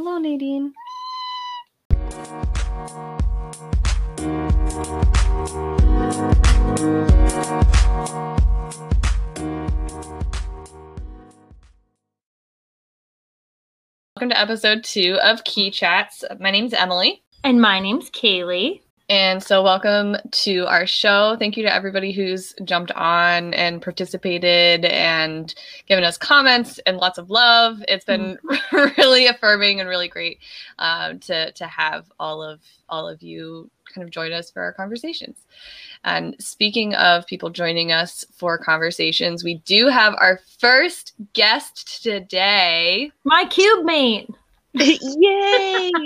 Hello, Nadine. Welcome to episode two of Key Chats. My name's Emily. And my name's Kaylee. And so, welcome to our show. Thank you to everybody who's jumped on and participated and given us comments and lots of love. It's been mm-hmm. really affirming and really great um, to to have all of all of you kind of join us for our conversations. And speaking of people joining us for conversations, we do have our first guest today. My cube mate. Yay!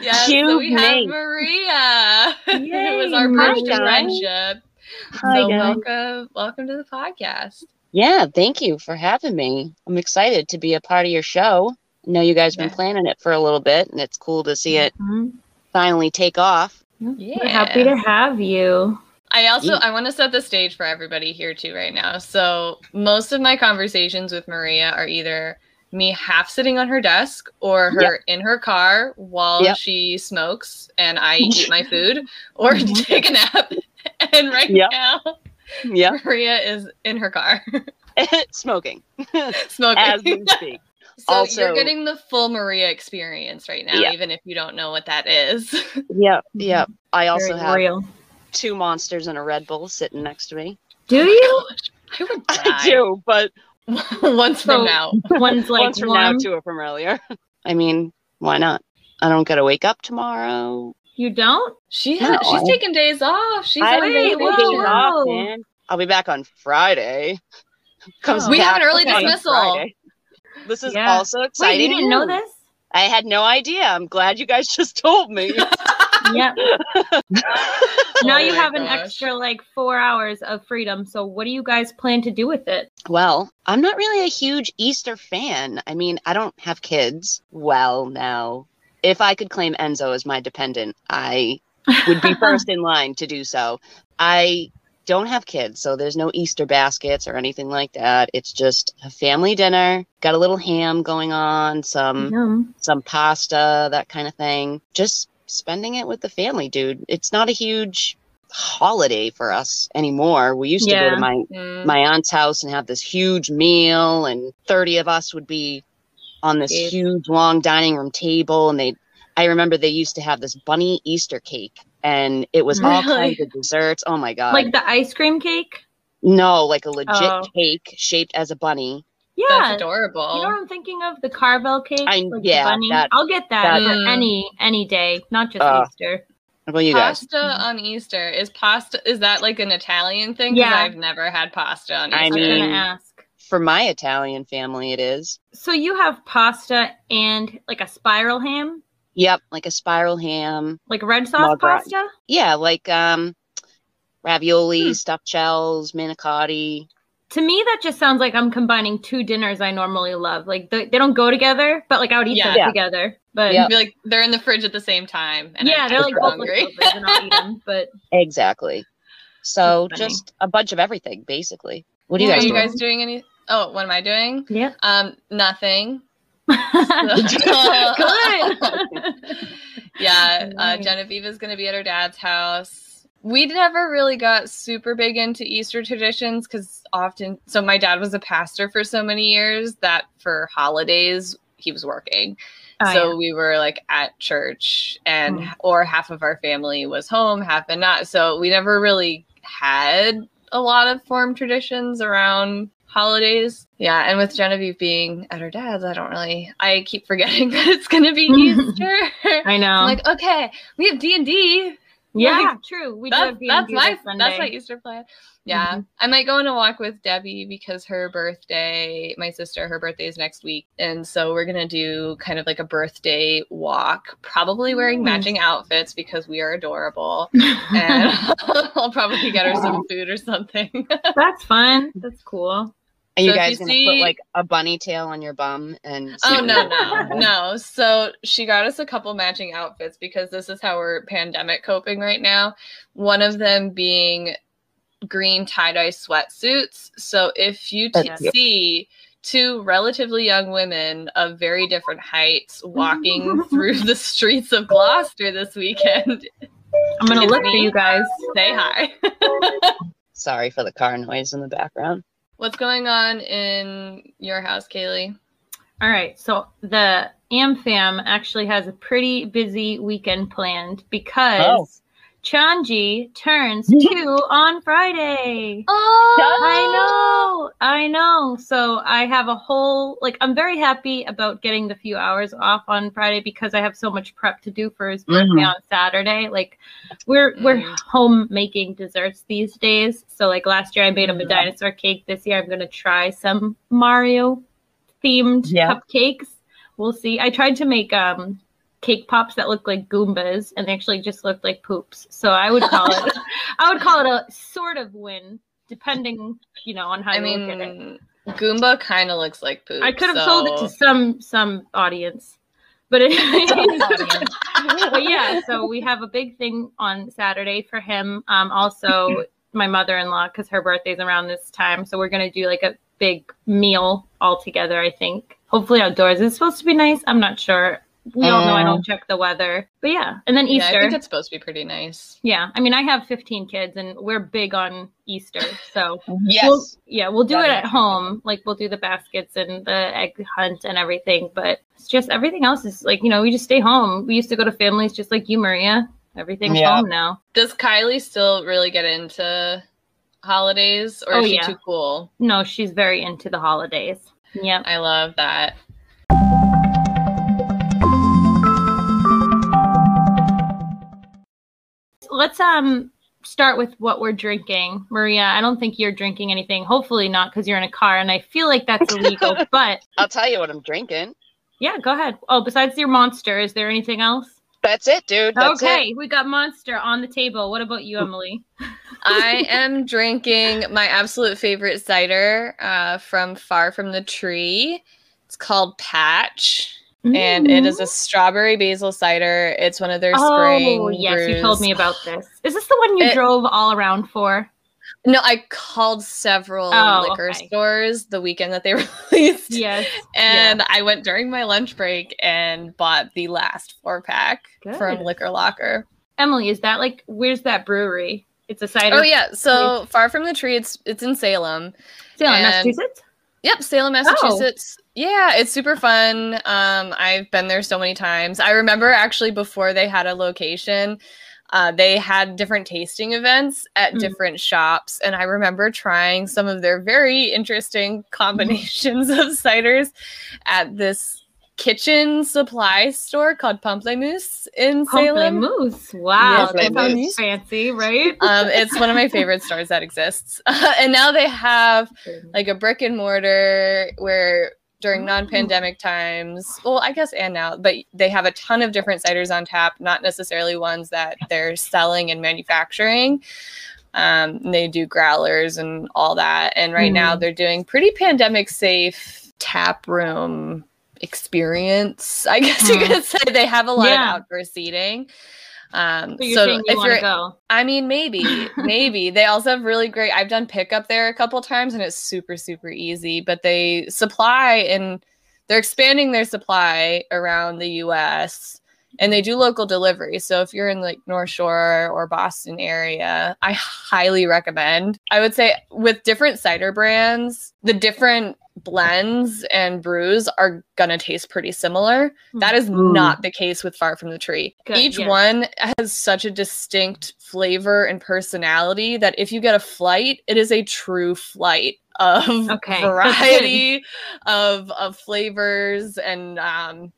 yes, so we have Maria. Yay, it was our first friendship. Hi, so guys. welcome, welcome to the podcast. Yeah, thank you for having me. I'm excited to be a part of your show. I know you guys have been planning it for a little bit, and it's cool to see it mm-hmm. finally take off. Yeah, We're happy to have you. I also I want to set the stage for everybody here too right now. So most of my conversations with Maria are either me half sitting on her desk or her yep. in her car while yep. she smokes and I eat my food or mm-hmm. take a nap. And right yep. now, yeah, Maria is in her car smoking. Smoking as we speak. So also, you're getting the full Maria experience right now, even if you don't know what that is. Yep, yep. I also Very have real. two monsters and a Red Bull sitting next to me. Do you? I would die. I do, but once from now. One's like once from now, two from earlier. I mean, why not? I don't gotta wake up tomorrow. You don't? She no, she's taking days off. She's I taking days off, man. I'll be back on Friday. Comes oh. we have an early dismissal. This is yeah. also exciting. Wait, you didn't know this? I had no idea. I'm glad you guys just told me. Yep. now oh you have gosh. an extra like four hours of freedom. So what do you guys plan to do with it? Well, I'm not really a huge Easter fan. I mean, I don't have kids. Well, now, if I could claim Enzo as my dependent, I would be first in line to do so. I don't have kids, so there's no Easter baskets or anything like that. It's just a family dinner. Got a little ham going on, some Yum. some pasta, that kind of thing. Just spending it with the family, dude. It's not a huge holiday for us anymore. We used yeah. to go to my mm. my aunt's house and have this huge meal and 30 of us would be on this huge long dining room table and they I remember they used to have this bunny Easter cake and it was really? all kinds of desserts. Oh my god! Like the ice cream cake? No, like a legit oh. cake shaped as a bunny. Yeah, that's adorable. You know what I'm thinking of? The Carvel cake. I, like yeah, that, I'll get that, that for mm. any any day, not just uh, Easter. What you pasta guys? on Easter is pasta. Is that like an Italian thing? Yeah, I've never had pasta on Easter. I mean, I'm ask. For my Italian family, it is. So you have pasta and like a spiral ham. Yep, like a spiral ham. Like red sauce pasta? Yeah, like um ravioli, hmm. stuffed shells, manicotti. To me, that just sounds like I'm combining two dinners I normally love. Like they, they don't go together, but like I would eat yeah. them yeah. together. But yep. like they're in the fridge at the same time. yeah, I'm they're like hungry. and I'll eat them, but exactly. So just a bunch of everything, basically. What do you guys? Are you guys doing any? Oh, what am I doing? Yeah. Um, nothing. Good. yeah, uh, Genevieve is going to be at her dad's house. We never really got super big into Easter traditions because often, so my dad was a pastor for so many years that for holidays he was working. Oh, so yeah. we were like at church and mm. or half of our family was home, half and not. So we never really had a lot of form traditions around holidays. Yeah, and with Genevieve being at her dad's, I don't really. I keep forgetting that it's gonna be Easter. I know. I'm like, okay, we have D and D. Yeah, true. We that's, that's my that's my Easter plan. Yeah, mm-hmm. I might go on a walk with Debbie because her birthday, my sister, her birthday is next week, and so we're gonna do kind of like a birthday walk, probably wearing matching outfits because we are adorable, and I'll probably get her some food or something. that's fun. That's cool. Are you so guys you gonna see... put like a bunny tail on your bum and? Oh no no no! So she got us a couple matching outfits because this is how we're pandemic coping right now. One of them being green tie dye sweatsuits. So if you t- see two relatively young women of very different heights walking through the streets of Gloucester this weekend. I'm gonna look for you guys. Say hi. Sorry for the car noise in the background. What's going on in your house, Kaylee? All right, so the AmFam actually has a pretty busy weekend planned because oh. Chanji turns two on Friday. Oh, I know, I know. So I have a whole like I'm very happy about getting the few hours off on Friday because I have so much prep to do for his birthday mm-hmm. on Saturday. Like we're mm. we're home making desserts these days. So like last year I made him a dinosaur cake. This year I'm gonna try some Mario themed yeah. cupcakes. We'll see. I tried to make um cake pops that look like Goombas and they actually just looked like poops. So I would call it I would call it a sort of win, depending, you know, on how I you mean, look at it. Goomba kind of looks like poop. I could have so... sold it to some some audience. But, it, but yeah, so we have a big thing on Saturday for him. Um, also, my mother-in-law, because her birthday's around this time, so we're gonna do like a big meal all together. I think, hopefully outdoors. It's supposed to be nice. I'm not sure we all know I don't oh. check the weather. But yeah, and then Easter. Yeah, I think it's supposed to be pretty nice. Yeah, I mean, I have 15 kids, and we're big on Easter, so yes, we'll, yeah, we'll do it at home. Like we'll do the baskets and the egg hunt and everything. But it's just everything else is like you know we just stay home. We used to go to families just like you, Maria. Everything's yeah. home now. Does Kylie still really get into holidays, or oh, is she yeah. too cool? No, she's very into the holidays. Yep. I love that. Let's um start with what we're drinking. Maria, I don't think you're drinking anything. Hopefully not because you're in a car and I feel like that's illegal, but I'll tell you what I'm drinking. Yeah, go ahead. Oh, besides your monster, is there anything else? That's it, dude. That's okay, it. we got monster on the table. What about you, Emily? I am drinking my absolute favorite cider uh, from Far from the Tree. It's called Patch. Mm-hmm. And it is a mm-hmm. strawberry basil cider. It's one of their oh, spring. Oh, yes, brews. you told me about this. Is this the one you it, drove all around for? No, I called several oh, liquor okay. stores the weekend that they released. Yes. And yeah. I went during my lunch break and bought the last four pack Good. from Liquor Locker. Emily, is that like where's that brewery? It's a cider. Oh yeah, so place. far from the tree. It's it's in Salem. Salem, Massachusetts. Yep, Salem, oh. Massachusetts. Oh. Yeah, it's super fun. Um, I've been there so many times. I remember actually before they had a location, uh, they had different tasting events at mm. different shops, and I remember trying some of their very interesting combinations of ciders at this kitchen supply store called Pamplemousse in Salem. Pamplemousse. Wow, yes, that sounds fancy, right? um, it's one of my favorite stores that exists. Uh, and now they have like a brick and mortar where during non-pandemic times well i guess and now but they have a ton of different ciders on tap not necessarily ones that they're selling and manufacturing um, they do growlers and all that and right mm. now they're doing pretty pandemic safe tap room experience. I guess you hmm. could say they have a lot yeah. of outdoor seating. Um, so, so you if you're, go. I mean, maybe, maybe they also have really great. I've done pickup there a couple times, and it's super, super easy. But they supply and they're expanding their supply around the U.S. and they do local delivery. So if you're in like North Shore or Boston area, I highly recommend. I would say with different cider brands, the different blends and brews are gonna taste pretty similar. That is mm. not the case with Far From the Tree. Good, Each yeah. one has such a distinct flavor and personality that if you get a flight, it is a true flight of okay. variety of of flavors and um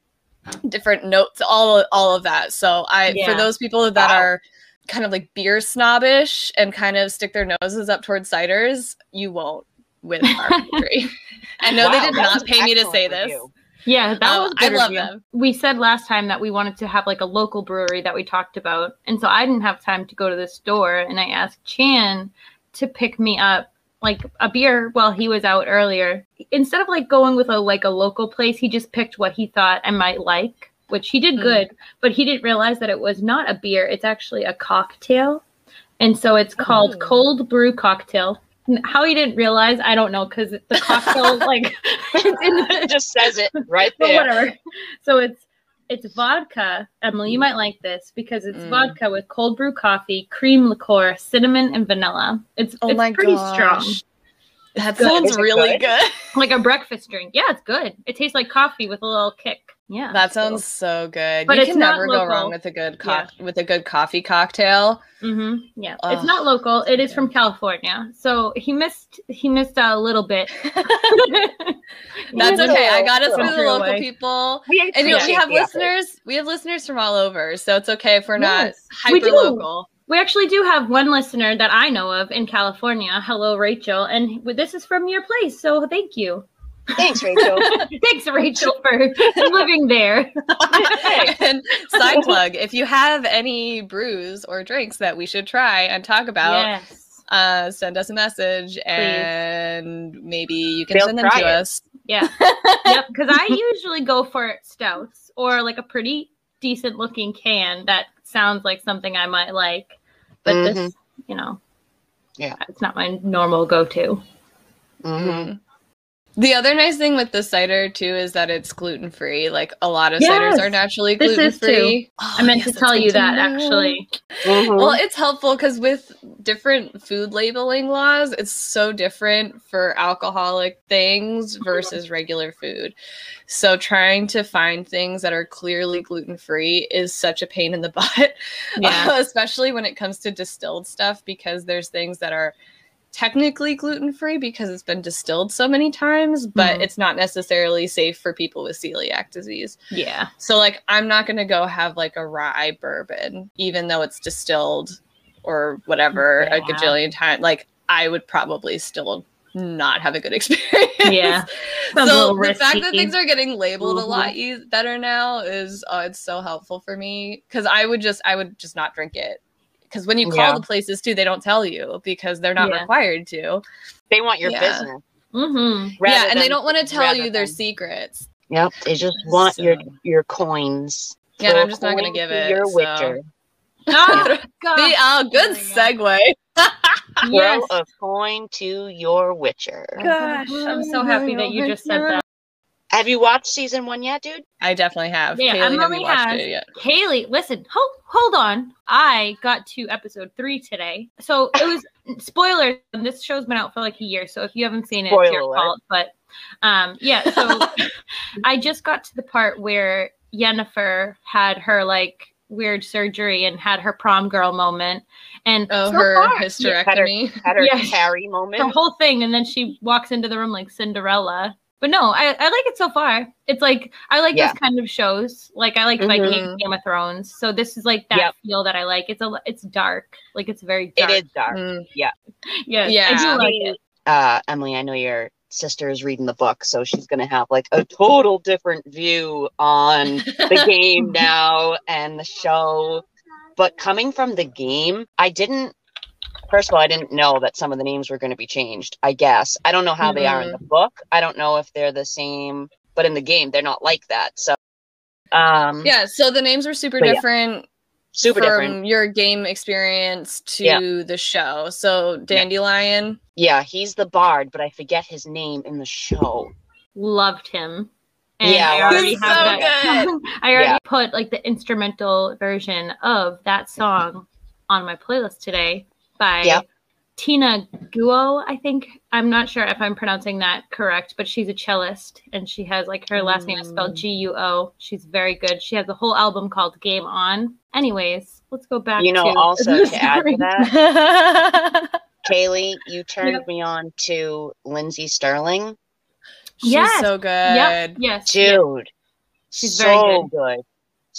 different notes, all all of that. So I yeah. for those people that wow. are kind of like beer snobbish and kind of stick their noses up towards ciders, you won't with our country. I know wow, they did not pay me to say this. Yeah, that um, was I love them. We said last time that we wanted to have like a local brewery that we talked about, and so I didn't have time to go to the store, and I asked Chan to pick me up like a beer while he was out earlier. Instead of like going with a like a local place, he just picked what he thought I might like, which he did mm. good, but he didn't realize that it was not a beer, it's actually a cocktail. And so it's called oh. Cold Brew Cocktail how he didn't realize, I don't know, because the cocktail like the, It just says it right but there. whatever. So it's it's vodka. Emily, you might like this because it's Mm. vodka with cold brew coffee, cream liqueur, cinnamon, and vanilla. It's Oh it's my pretty gosh. strong, That sounds really good? good. like a breakfast drink. Yeah, it's good. It tastes like coffee with a little kick. Yeah, That so- sounds so good. But you can not never go wrong with a good co- with a good coffee cocktail. Mm-hmm. Yeah, it's not local. It is from California. So he missed he missed out a little bit. That's okay. I got us for the local Away. people. We And we have the effort. listeners. We have listeners from all over, so it's okay if we're not Yes, we hyper local. We actually do have one listener that I know of in California. Hello, Rachel, and this is from your place. So thank you. Thanks, Rachel. Thanks, Rachel, for living there. and side plug: if you have any brews or drinks that we should try and talk about, Yes. uh, send us a message, and maybe you can They'll send them to it. us. Yeah. yep. Because I usually go for stouts or like a pretty decent looking can that sounds like something I might like. But this, you know, Yeah. it's not my normal go to. hmm The other nice thing with the cider too is that it's gluten free. Like a lot of Yes, ciders are naturally this gluten is too. free. I meant to tell you that actually. Mm-hmm. Well, it's helpful because with different food labeling laws, it's so different for alcoholic things versus regular food. So trying to find things that are clearly gluten free is such a pain in the butt, Yeah. especially when it comes to distilled stuff because there's things that are technically gluten free because it's been distilled so many times, but Mhm. it's not necessarily safe for people with celiac disease. Yeah. So like I'm not gonna go have like a rye bourbon, even though it's distilled or whatever a Yeah. gajillion times. Like I would probably still not have a good experience. Yeah. So the fact that things are getting labeled a lot Mhm. e- better now is uh, it's so helpful for me because I would just I would just not drink it because when you call Yeah. the places too they don't tell you because they're not Yeah. required to They want your Yeah. business. Mm-hmm. yeah rather and they don't want to tell rather you their than- secrets Yep, they just want your So- your coins. yeah I'm just not gonna give to it your so. witcher. Oh, God. See, oh, good There we segue. Yes. Throw a coin to your witcher. Gosh, I'm so happy that you just said that. Have you watched season one yet, dude? I definitely have. Yeah, Kaylee, have Emily you watched has. it yet? Kaylee, listen, hold hold on. I got to episode three today. So it was spoilers, and this show's been out for like a year. So if you haven't seen it, it's your alert. fault. But um yeah, so I just got to the part where Yennefer had her like weird surgery and had her prom girl moment. And Oh, so her far, hysterectomy. Had her Yeah. carry the whole thing and then she walks into the room like cinderella but no i, I like it so far it's like i like Yeah. those kind of shows like i like Mhm. Vikings, game of thrones so this is like that Yep. feel that i like it's a it's dark like it's very It dark is dark. Mm. yeah i Yeah. do like it Uh, Emily, I know your sister is reading the book, so she's gonna have like a total different view on the game now and the show. But coming from the game, I didn't. First of all, I didn't know that some of the names were going to be changed. I guess I don't know how they are in the book. I don't know if they're the same, but in the game, they're not like that. So, um, Yeah, so the names were super But yeah, different super from different. your game experience to Yeah. the show. So Dandelion. Yeah, he's the bard, but I forget his name in the show. loved him and Yeah, i already he's have so that good. i already Yeah. put like the instrumental version of that song on my playlist today by Yep. Tina Guo, I think. I'm not sure if I'm pronouncing that correct, but she's a cellist and she has like her last name is spelled Mm. G U O. She's very good. She has a whole album called Game On. Anyways, let's go back You know, to also the to add to that, Kaylee, you turned Yep. me on to Lindsey Stirling. She's Yes. so good. Yep, yes. yes. Dude, She's very so good.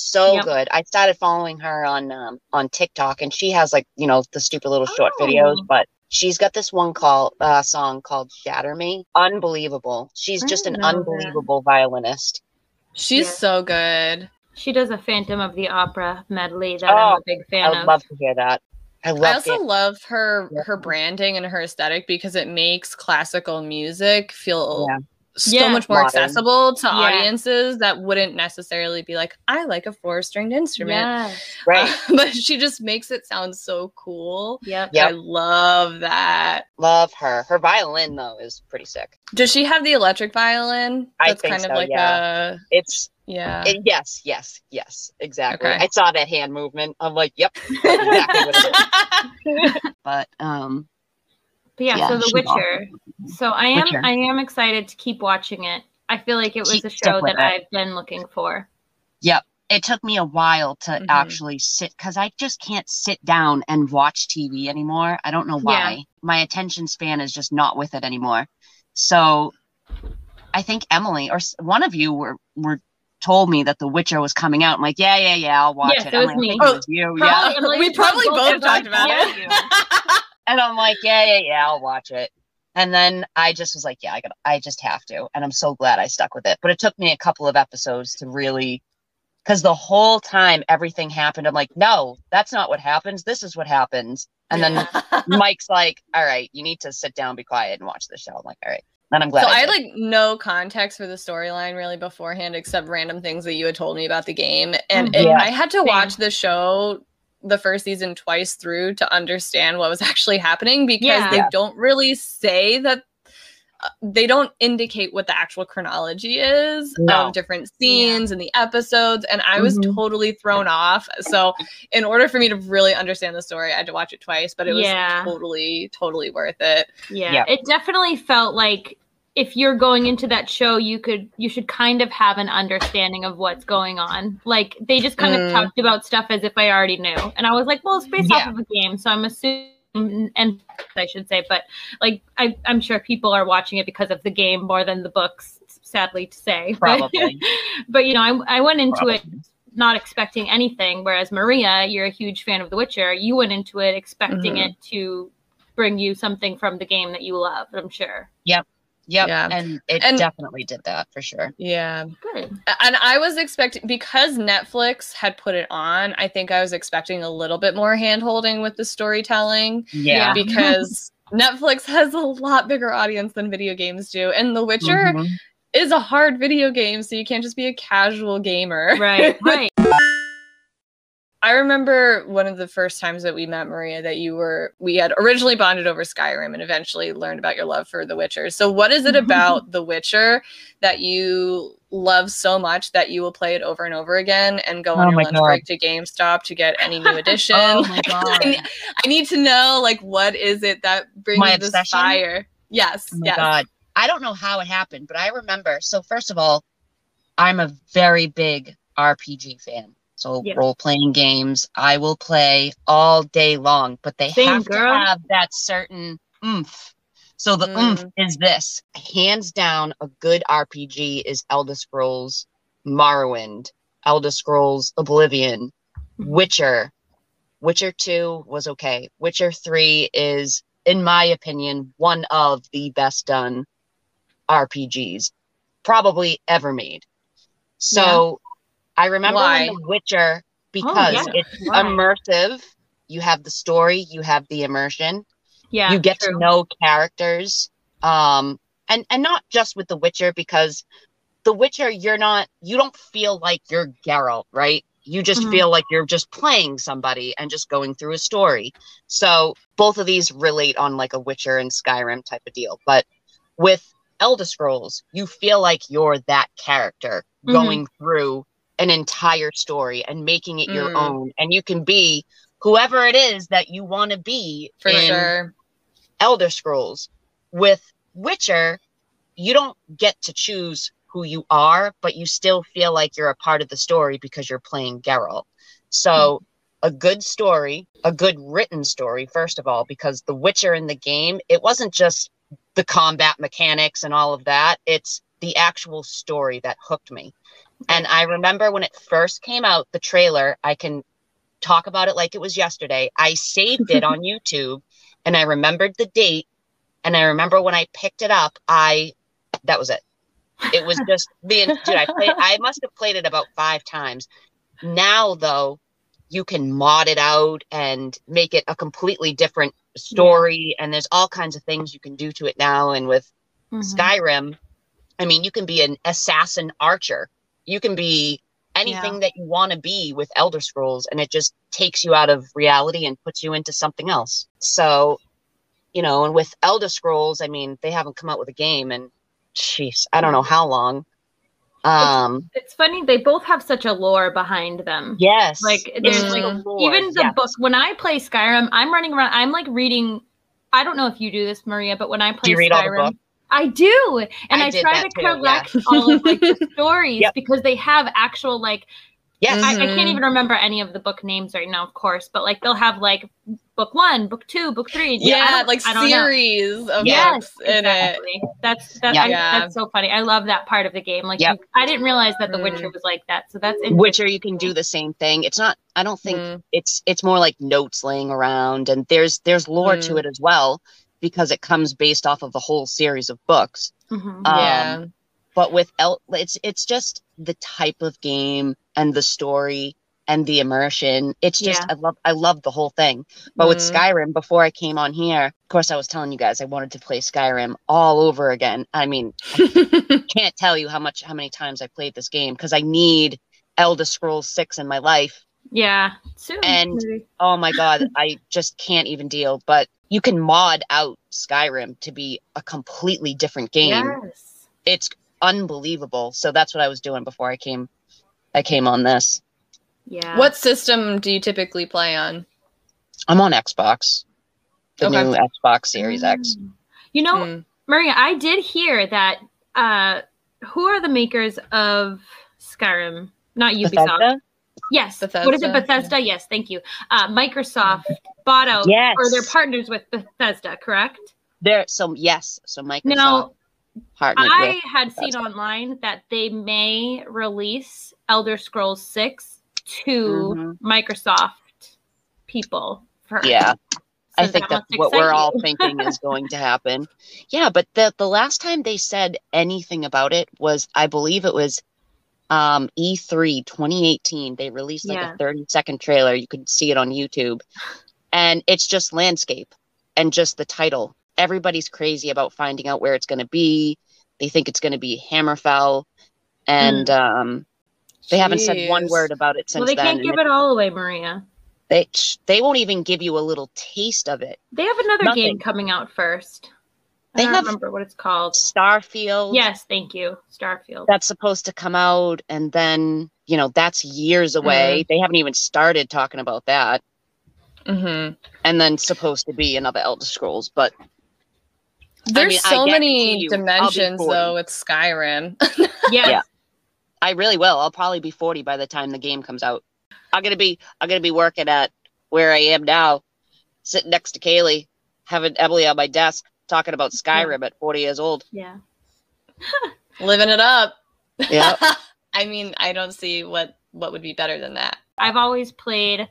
So Yep. good. I started following her on um, on TikTok, and she has like you know the stupid little short Oh. videos, but she's got this one call uh, song called "Shatter Me." Unbelievable. She's I just an didn't that. unbelievable violinist. She's Yeah. so good. She does a Phantom of the Opera medley that I'm Oh, a big fan of. I of. love to hear that. I love I also it. love her her branding and her aesthetic because it makes classical music feel Yeah. So Yeah. much more Modern. accessible to Yeah. audiences that wouldn't necessarily be like, I like a four stringed instrument. Yes. Right. Uh, but she just makes it sound so cool. Yeah, Yep. I love that. Love her. Her violin though is pretty sick. Does she have the electric violin? I think kind of so, like yeah. a It's yeah. it- yes, yes, yes, exactly. Okay. I saw that hand movement. I'm like, yep, exactly what it is. But um, But yeah, Yeah, so The she's Witcher. So I am Witcher. I am excited to keep watching it. I feel like it was Keep- a show that it. I've been looking for. Yep. It took me a while to Mhm. actually sit because I just can't sit down and watch TV anymore. I don't know why. Yeah. My attention span is just not with it anymore. So I think Emily or one of you were were told me that The Witcher was coming out. I'm like, yeah, yeah, yeah, I'll watch Yes, it. it was Emily, I me. think it was you. Yeah. Probably- Emily, we we probably both both have talked talked about about it. And I'm like, yeah, yeah, yeah, I'll watch it. And then I just was like, yeah, I got I just have to. And I'm so glad I stuck with it. But it took me a couple of episodes to really because the whole time everything happened, I'm like, no, that's not what happens. This is what happens. And then Mike's like, all right, you need to sit down, be quiet, and watch the show. I'm like, all right. Then I'm glad. so I I had like no context for the storyline really beforehand, except random things that you had told me about the game, and it- Yeah. I had to Same. watch the show the first season twice through to understand what was actually happening because Yeah. they Yeah. don't really say that. uh, They don't indicate what the actual chronology is No. of different scenes and the episodes, and I was Mhm. totally thrown off. So, in order for me to really understand the story, I had to watch it twice, but it was Yeah. totally, totally worth it. Yeah. Yeah. It definitely felt like if you're going into that show, you could you should kind of have an understanding of what's going on. Like they just kind Mm. of talked about stuff as if I already knew. And I was like, well, it's based off of a game, so I'm assuming and I should say, but like I, I'm sure people are watching it because of the game more than the books, sadly to say. But- Probably. but you know, I, I went into it not expecting anything. Whereas Maria, you're a huge fan of The Witcher. You went into it expecting Mhm. it to bring you something from the game that you love. I'm sure. Yep. Yeah. And it And- definitely did that for sure. Yeah. Good. And I was expecting because Netflix had put it on, I think I was expecting a little bit more hand holding with the storytelling Yeah. because Netflix has a lot bigger audience than video games do. And The Witcher Mhm. is a hard video game, so you can't just be a casual gamer. Right. Right. I remember one of the first times that we met Maria that you were we had originally bonded over Skyrim and eventually learned about your love for The Witcher. So what is it mm-hmm. about The Witcher that you love so much that you will play it over and over again and go Oh on your lunch God. break to GameStop to get any new oh edition? Oh my I, god. ne- I need to know like what is it that brings My this obsession? fire? Yes. Oh my yes. god. I don't know how it happened, but I remember. So first of all, I'm a very big RPG fan. So Yeah. role playing games, I will play all day long, but they Same, have girl. to have that certain oomph. So the Mm. oomph is this. Hands down, a good RPG is Elder Scrolls Morrowind, Elder Scrolls Oblivion, Witcher. Witcher 2 was okay. Witcher 3 is, in my opinion, one of the best done RPGs probably ever made. So I remember Why? The Witcher, because yeah. it's Why? immersive. You have the story, you have the immersion, Yeah. you get true. to know characters. Um, and and not just with The Witcher, because The Witcher, you're not, you don't feel like you're Geralt, right? You just Mhm. feel like you're just playing somebody and just going through a story. So both of these relate on like a Witcher and Skyrim type of deal. But with Elder Scrolls, you feel like you're that character Mhm. going through an entire story and making it your Mm. own. And you can be whoever it is that you want to be For in sure. Elder Scrolls. With Witcher, you don't get to choose who you are, but you still feel like you're a part of the story because you're playing Geralt. So, a good story, a good written story, first of all, because The Witcher in the game, it wasn't just the combat mechanics and all of that, it's the actual story that hooked me. And I remember when it first came out, the trailer, I can talk about it like it was yesterday. I saved it on YouTube and I remembered the date. And I remember when I picked it up, I that was it. It was just being dude, I played I must have played it about five times. Now though, you can mod it out and make it a completely different story. And there's all kinds of things you can do to it now. And with Mhm. Skyrim, I mean, you can be an assassin archer. You can be anything that you want to be with Elder Scrolls, and it just takes you out of reality and puts you into something else. So, you know, and with Elder Scrolls, I mean, they haven't come out with a game, and jeez, I don't know how long. Um, It's funny they both have such a lore behind them. yes, Like there's like a lore, even the yes. book when I play Skyrim, I'm running around. I'm like reading. I don't know if you do this, Maria, but when I play Do you read all the Skyrim, books? I do, and I I, try to too, yeah. collect all of like the stories Yep. because they have actual like Yes, I, I can't Mhm. even remember any of the book names right now, of course, but like they'll have like book one, book two, book three. Yeah, don't- like I don't know. series of Yeah. books in it. exactly. That's that's Yeah. I- that's so funny. I love that part of the game. Like Yep. you, I didn't realize that The Mm. Witcher was like that. So that's interesting. Witcher, you can do the same thing. It's not. I don't think Mm. it's. It's more like notes laying around, and there's there's lore to Mm. it as well because it comes based off of the whole series of books. Mhm. Um, yeah. but with El, it's it's just the type of game and the story and the immersion. It's just Yeah. I love I love the whole thing. But with Mhm. Skyrim, before I came on here, of course, I was telling you guys I wanted to play Skyrim all over again. I mean, can't tell you how much how many times I played this game because I need Elder Scrolls Six in my life. Yeah. Soon. and- maybe. Oh my god, I just can't even deal. But you can mod out Skyrim to be a completely different game. Yes. It's unbelievable. So that's what I was doing before I came I came on this. Yeah. what system do you typically play on? I'm on Xbox. The Okay. new Xbox Series X. Mm. You know, Mm. Maria, I did hear that. Uh, who are the makers of Skyrim? Not Ubisoft. Bethesda? Yes. Bethesda. What is it? Bethesda, Bethesda. Yes. Thank you. Uh, Microsoft bought out, Yes. or they're partners with Bethesda, correct? There so yes, so Microsoft Now, I had seen online that they may release Elder Scrolls Six to Mhm. Microsoft people. First. Yeah. I think that that's what we're all thinking is going to happen. Yeah, but the the last time they said anything about it was I believe it was um E3 2018. They released like Yeah. a 30 second trailer. You could see it on YouTube. And it's just landscape and just the title. Everybody's crazy about finding out where it's going to be. They think it's going to be Hammerfell and um they haven't said one word about it since Well, they then. can't give it all away, Maria. They they won't even give you a little taste of it. They have another Nothing. game coming out first. They I don't have- remember what it's called. Starfield. Yes, thank you, Starfield. that's supposed to come out and then you know that's years away they haven't even started talking about that Mm-hmm. and then supposed to be another elder scrolls but There's mean, so many you, dimensions though with Skyrim. yes. yeah. i really will i'll probably be 40 by the time the game comes out i'm gonna be i'm gonna be working at where i am now sitting next to kaylee having emily on my desk talking about skyrim at 40 years old yeah. Living it up. yeah I mean, I don't see what what would be better than that. I've always played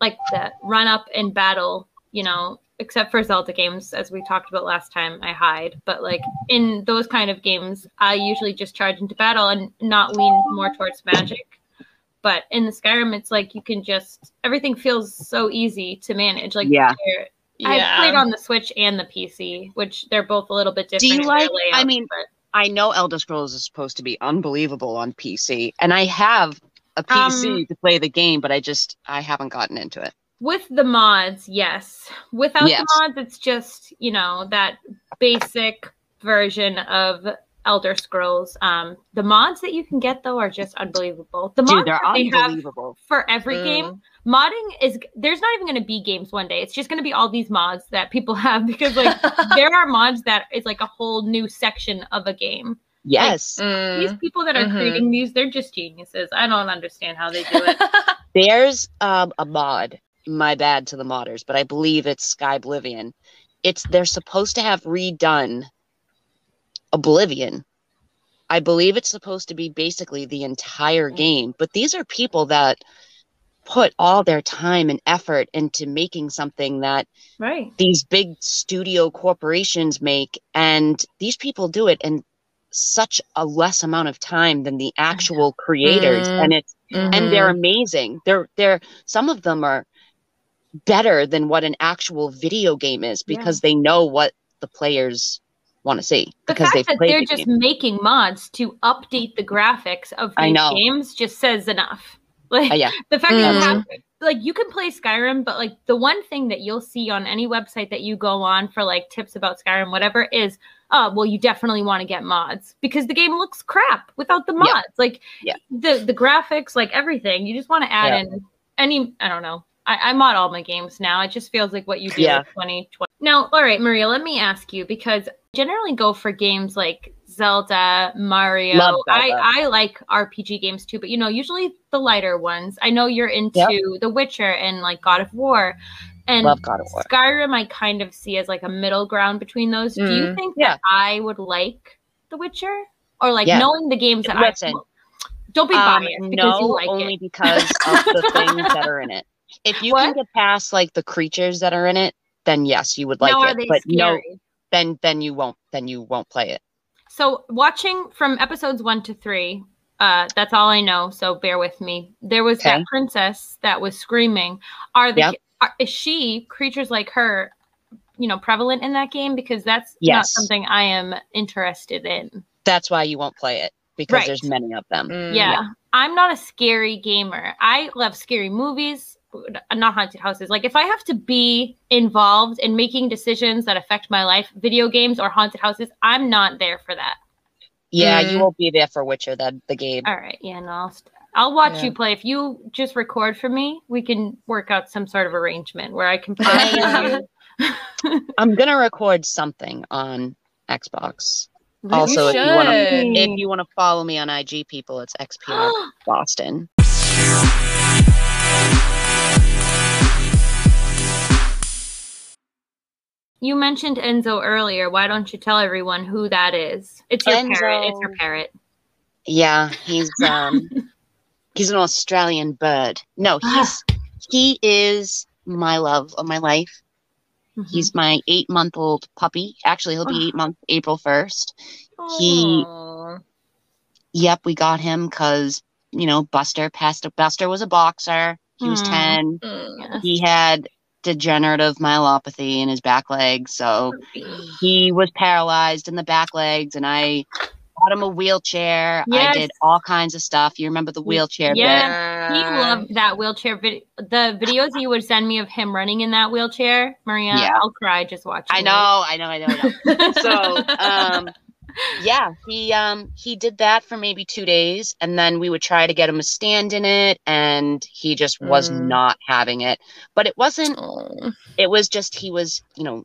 like the run up and battle, you know, except for Zelda games, as we talked about last time, I hide. But like in those kind of games, I usually just charge into battle and not lean more towards magic. But in the Skyrim, it's like you can just everything feels so easy to manage. Like Yeah. Yeah. I played on the Switch and the PC, which they're both a little bit different. Do you like- I mean- but i know elder scrolls is supposed to be unbelievable on pc and i have a pc Um, to play the game but i just i haven't gotten into it with the mods, yes. Without Yes. the mods, it's just you know that basic version of Elder Scrolls. Um, the mods that you can get though are just unbelievable. The mods Dude, they're that they have unbelievable. for every Mm. game, modding is there's not even going to be games one day. It's just going to be all these mods that people have because like there are mods that is like a whole new section of a game. Yes. Mm. These people that are Mhm. creating these, they're just geniuses. I don't understand how they do it. There's um, a mod. My bad to the modders, but I believe it's Sky Oblivion. It's they're supposed to have redone Oblivion. I believe it's supposed to be basically the entire game, but these are people that put all their time and effort into making something that right. these big studio corporations make and these people do it in such a less amount of time than the actual creators Mm. and it's and they're amazing they're they're some of them are better than what an actual video game is Yeah. because they know what the players want to see The because fact they've that they're the just game. making mods to update the graphics of I these know. games just says enough. Like Uh, yeah, the fact that you Mhm. have like you can play Skyrim, but like the one thing that you'll see on any website that you go on for like tips about Skyrim, whatever, is oh well, you definitely want to get mods because the game looks crap without the mods. Yeah. Like Yeah. the the graphics, like everything. You just want to add Yeah. in any. I don't know. I, I mod all my games now. It just feels like what you do Yeah. in 2020. Now, all right, Maria, let me ask you because I generally go for games like Zelda, Mario. Love I, Zelda. I like RPG games too, but you know, usually the lighter ones. I know you're into The Witcher and like God of War. And love God of War. Skyrim, I kind of see as like a middle ground between those. Do you Mm, think yeah. that I would like The Witcher? Or like Yeah. knowing the games that Listen. I don't be Um, biased because no, you like only it. because of the things that are in it. If you can What? get past like the creatures that are in it, then yes, you would like now are it. they But no, then then you won't. Then you won't play it. So watching from episodes one to three, uh, that's all I know. So bear with me. There was that princess that was screaming. Are the Yep. are, is she creatures like her, you know, prevalent in that game? Because that's not something I am interested in. That's why you won't play it because Right. there's many of them. Mm. Yeah. I'm not a scary gamer. I love scary movies, not haunted houses. Like if I have to be involved in making decisions that affect my life, video games or haunted houses, I'm not there for that. Yeah, Mm. you won't be there for Witcher. That the game. All right, yeah, no, I'll, st- I'll watch Yeah. you play. If you just record for me, we can work out some sort of arrangement where I can I- play you. I'm gonna record something on Xbox. Really? Also, if you wanna- should. If you want to follow me on IG, people, it's XPR Boston. You mentioned Enzo earlier. Why don't you tell everyone who that is? It's your parrot. It's your Enzo. parrot. Yeah, he's um he's an Australian bird. No, he's he is my love of my life. Mhm. He's my eight month old puppy. Actually, he'll be Oh. eight months April first. he-. Yep, we got him because you know Buster passed. Buster was a boxer. He was Hmm. ten. Mm. He had degenerative myelopathy in his back legs, so he was paralyzed in the back legs, and I bought him a wheelchair. I did all kinds of stuff. You remember the wheelchair bit? Yeah. He loved that wheelchair video. The videos you would send me of him running in that wheelchair, Maria, Yeah. I'll cry just watching. I it. know, I know, I know, I know. so um yeah he um he did that for maybe two days and then we would try to get him a stand in it and he just was Mm. not having it but it wasn't Aw. it was just he was you know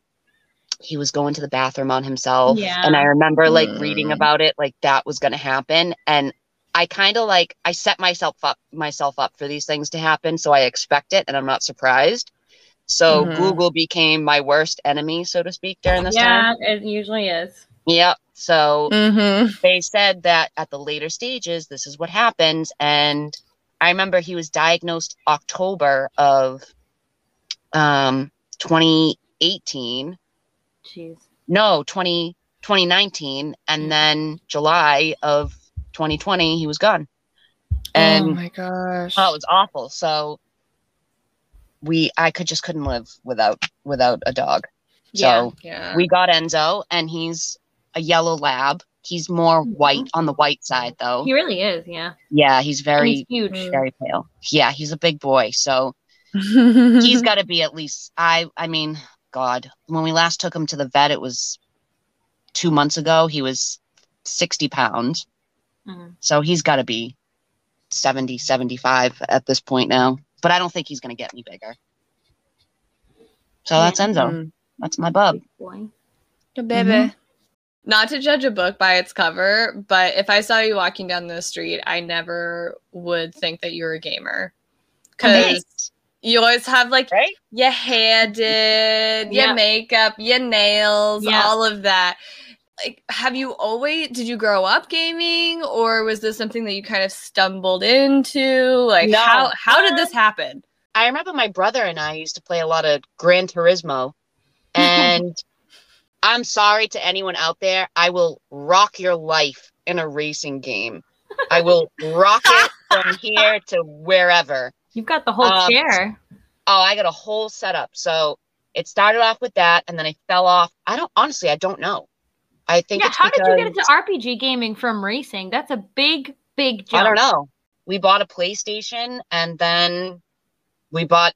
he was going to the bathroom on himself Yeah. and i remember like reading Mm. about it like that was going to happen and i kind of like i set myself up myself up for these things to happen so i expect it and i'm not surprised so Mhm. google became my worst enemy so to speak during this time Yeah, it usually is. Yep. So Mhm. they said that at the later stages, this is what happens. And I remember he was diagnosed October of um, 2018. Jeez. No, 20, 2019. And then July of 2020, he was gone. oh And my gosh. oh, it was awful. So we, I could just couldn't live without, without a dog. So yeah. we got Enzo and he's a yellow lab. He's more white on the white side though. He really is, yeah. Yeah, he's very he's huge. Mm. very pale. Yeah, he's a big boy. So he's got to be at least I I mean, god, when we last took him to the vet it was 2 months ago. He was 60 pounds. Mhm. So he's got to be 70 75 at this point now. But I don't think he's going to get any bigger. So Yeah. that's Enzo. Mm. That's my bub. Big boy. Good baby. Not to judge a book by its cover, but if I saw you walking down the street, I never would think that you're a gamer. Because you always have like Right? your hair did, your Yeah. makeup, your nails, Yeah. all of that. Like, have you always, did you grow up gaming or was this something that you kind of stumbled into? Like, No. how, how did this um, happen? I remember my brother and I used to play a lot of Gran Turismo. And I'm sorry to anyone out there. I will rock your life in a racing game. I will rock it from here to wherever. You've got the whole Um, chair. Oh, I got a whole setup. So it started off with that and then I fell off. I don't honestly, I don't know. I think Yeah, how did you get into RPG gaming from racing? That's a big, big jump. I don't know. We bought a PlayStation and then we bought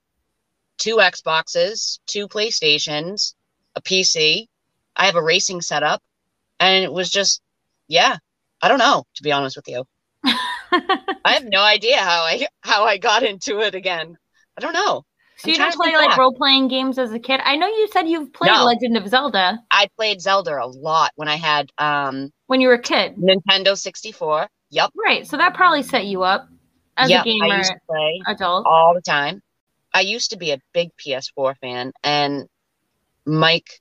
two Xboxes, two PlayStations, a PC. I have a racing setup, and it was just, yeah. I don't know, to be honest with you. I have no idea how I how I got into it again. I don't know. so I'm you don't play like role playing games as a kid? I know you said you've played No. Legend of Zelda I played Zelda a lot when I had um when you were a kid. Nintendo 64. Yep. Right. So that probably set you up as yep. a gamer I used to play adult. all the time. I used to be a big PS4 fan, and Mike,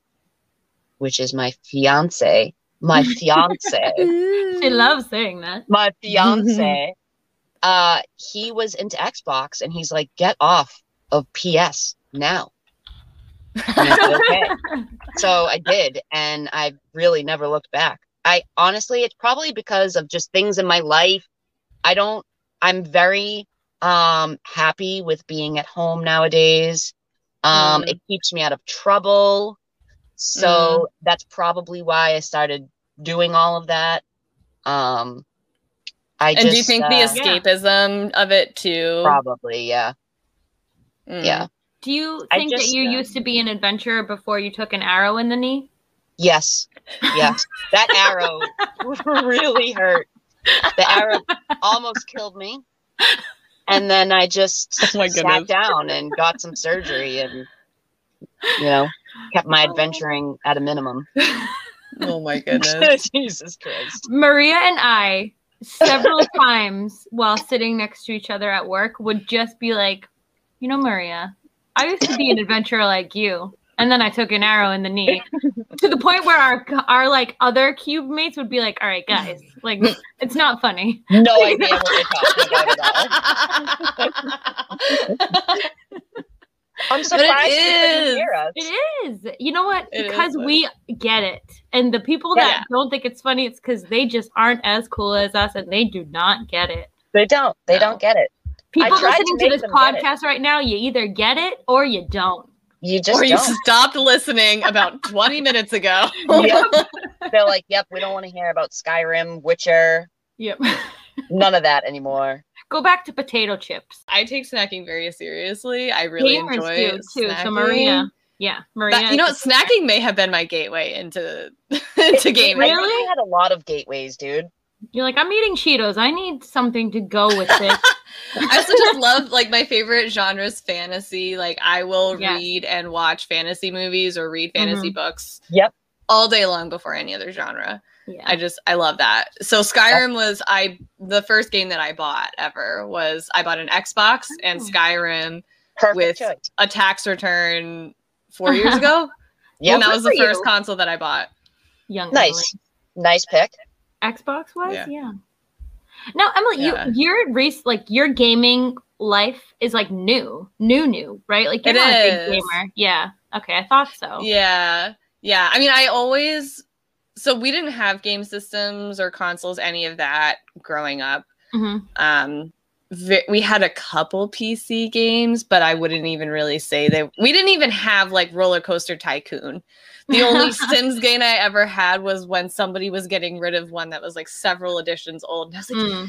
which is my fiance, my fiance, She loves saying that. my fiance, uh, he was into Xbox, and he's like, "Get off of PS now." Okay. So I did, and I really never looked back. I honestly, it's probably because of just things in my life. I don't. I'm very um happy with being at home nowadays. Um, Mm. it keeps me out of trouble. So that's probably why I started doing all of that. Um, I and just do you think the uh, escapism of it too? probably yeah Mm. yeah Do you think just, that you uh, used to be an adventurer before you took an arrow in the knee? yes yes that arrow really hurt. The arrow almost killed me. And then I just Oh my sat down and got some surgery and you know, kept my oh. adventuring at a minimum. Oh my goodness. Jesus Christ. Maria and I, several times while sitting next to each other at work, would just be like, you know, Maria, I used to be an adventurer like you. And then I took an arrow in the knee to the point where our our like other cube mates would be like, "All right, guys, like it's not funny." No idea what you're talking about at all. I'm But surprised it you couldn't is. hear us. It is. You know what? It is because funny. we get it. And the people Yeah. that don't think it's funny, it's because they just aren't as cool as us and they do not get it. They don't. They No. don't get it. People tried to listening to, this them get it. podcast right now, you either get it or you don't. You just or you don't. stopped listening about 20 minutes ago. Yep. They're like, yep, we don't want to hear about Skyrim, Witcher, Yep. none of that anymore. Go back to potato chips. I take snacking very seriously. I really Gamers enjoy do too. So. Maria, yeah, Maria. That- you know what? is- Snacking may have been my gateway into into I gaming. Really? think I had a lot of gateways, dude. You're like, I'm eating Cheetos. I need something to go with this. I also just love like my favorite genre is fantasy. Like I will Yes. read and watch fantasy movies or read fantasy mm-hmm. books. Yep. All day long before any other genre. Yeah. I just I love that. So Skyrim was I the first game that I bought ever was I bought an Xbox and Oh. Skyrim Perfect With- choice. a tax return four years uh-huh. ago. yeah, and that was the for you. first console that I bought. Young Nice. Nice pick. Xbox wise, Yeah. yeah. Now, Emily, Yeah. you your race like your gaming life is like new, new, new, right? Like you're It not a big gamer. Yeah. Okay, I thought so. Yeah. Yeah. I mean, I always so we didn't have game systems or consoles, any of that growing up. hmm Um we had a couple PC games, but I wouldn't even really say that we didn't even have like Roller Coaster Tycoon. The only Sims game I ever had was when somebody was getting rid of one that was like several editions old. And I was like, Mm.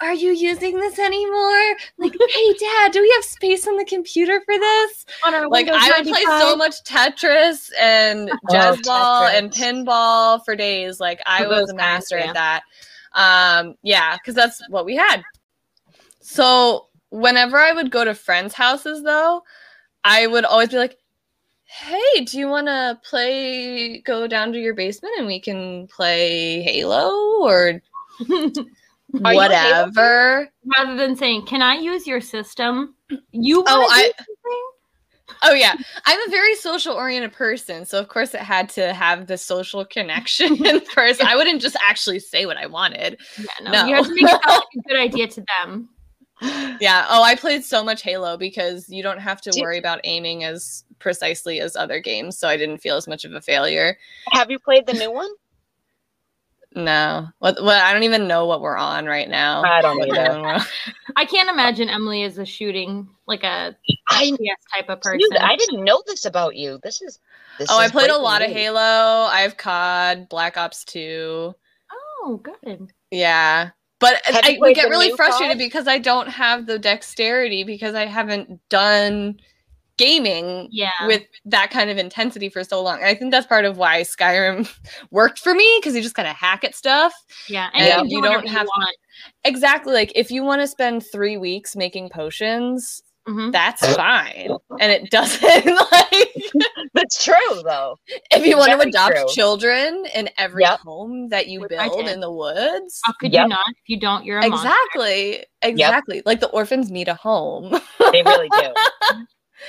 Are you using this anymore? Like, hey dad, do we have space on the computer for this? On our like Windows I would play so much Tetris and Oh, JezzBall and pinball for days. Like I For was a master kinds, at that. Um, yeah, because that's what we had. So whenever I would go to friends' houses, though, I would always be like, "Hey, do you want to play? Go down to your basement and we can play Halo or Are you a whatever." Rather than saying, "Can I use your system?" You Oh, want to I- Oh yeah, I'm a very social oriented person, so of course it had to have the social connection in first. I wouldn't just actually say what I wanted. Yeah, no, No. You have to make it sound like a good idea to them. Yeah. Oh, I played so much Halo because you don't have to Do- worry about aiming as precisely as other games, so I didn't feel as much of a failure. Have you played the new one? No. What, what I don't even know what we're on right now. I don't What either. zone we're on. I can't imagine Emily is a shooting like a I PS type of person. dude, I didn't know this about you. This is this Oh, I played a breaking lot of. Halo. I have COD, Black Ops 2. oh, good. Yeah. But Have I you would played get really frustrated COD? because I don't have the dexterity because I haven't done gaming Yeah. with that kind of intensity for so long. And I think that's part of why Skyrim worked for me because you just kind of hack at stuff. yeah. and And Yeah. you, you do don't have- you want. Exactly. Like if you want to spend three weeks making potions, Mhm. that's fine. And it doesn't like That's true though. if you want to adopt true. children in every Yep. home that you Which build in the woods. How could Yep. you not? If you don't, you're a monster. Exactly. Exactly. Like the orphans need a home. They really do.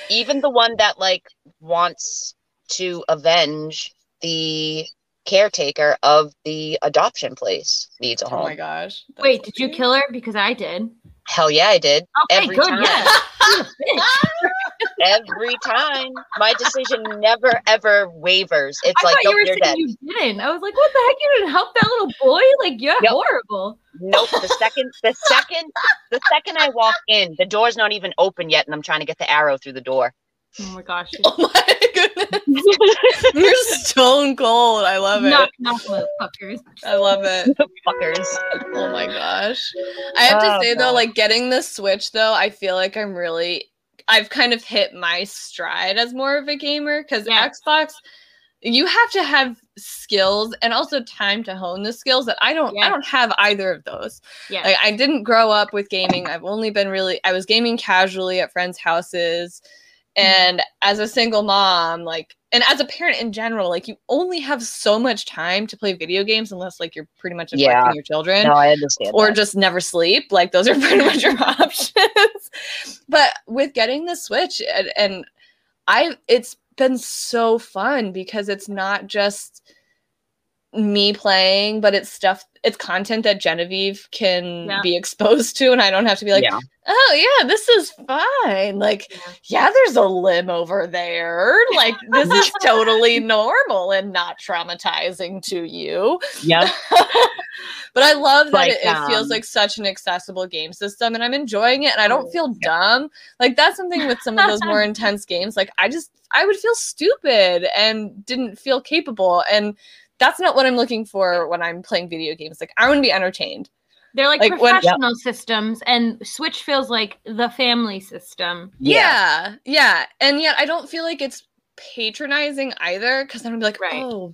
Even the one that like wants to avenge the caretaker of the adoption place needs a home. oh my gosh. Wait, did you kill her? Because I did. Hell yeah, I did. Oh, okay, Every good. time. Yeah. Every time. My decision never ever wavers. It's I like, thought nope, you were you're saying dead. you didn't. I was like, what the heck? You didn't help that little boy? Like, you're Yep. horrible. Nope. The second, the second, the second I walk in, the door's not even open yet, and I'm trying to get the arrow through the door. Oh my gosh. Oh my goodness. You're stone cold. I love it. knock, knock, motherfuckers. I love it. Fuckers. Oh my gosh. I have to Oh, say though, like getting the Switch though, I feel like I'm really I've kind of hit my stride as more of a gamer because Yeah. Xbox you have to have skills and also time to hone the skills that I don't I don't have either of those. Yeah. Like I didn't grow up with gaming. I've only been really I was gaming casually at friends' houses. Mm-hmm. And as a single mom, like and as a parent in general, like you only have so much time to play video games unless like you're pretty much neglecting Yeah. your children No, I understand. or that. just never sleep. Like those are pretty much your options. But with getting the Switch and, and I it's been so fun because it's not just me playing, but it's stuff it's content that Genevieve can Yeah. be exposed to and I don't have to be like, yeah. "Oh yeah, this is fine." Like, Yeah. yeah, there's a limb over there. Like this is totally normal and not traumatizing to you Yeah. but I love that Like, it, it feels um, like such an accessible game system and I'm enjoying it and I don't Oh, feel dumb. Like that's something with some of those more intense games. Like I just I would feel stupid and didn't feel capable. And that's not what I'm looking for when I'm playing video games. Like I want to be entertained. They're like, Like, when- Yep. professional systems, and Switch feels like the family system. Yeah. Yeah. And yet I don't feel like it's patronizing either because then I'm be like, Right. oh,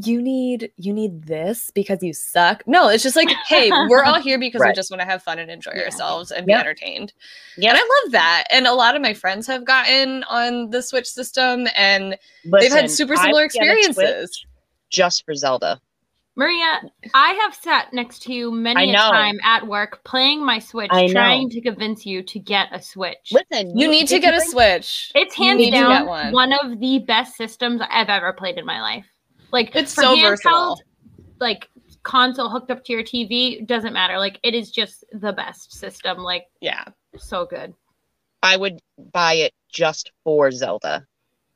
you need you need this because you suck. No, it's just like, hey, we're all here because we just want to have fun and enjoy Yeah. ourselves and be entertained. Yeah. And I love that. And a lot of my friends have gotten on the Switch system and they've had super I similar would get a experiences. Just for Zelda. Maria, I have sat next to you many a time at work playing my Switch, I know. trying to convince you to get a Switch. Listen, You need to get a Switch. It's hands need to get down one. one. of the best systems I've ever played in my life. Like It's so handheld, versatile. Like console hooked up to your TV doesn't matter. Like it is just the best system. Like Yeah. so good. I would buy it just for Zelda.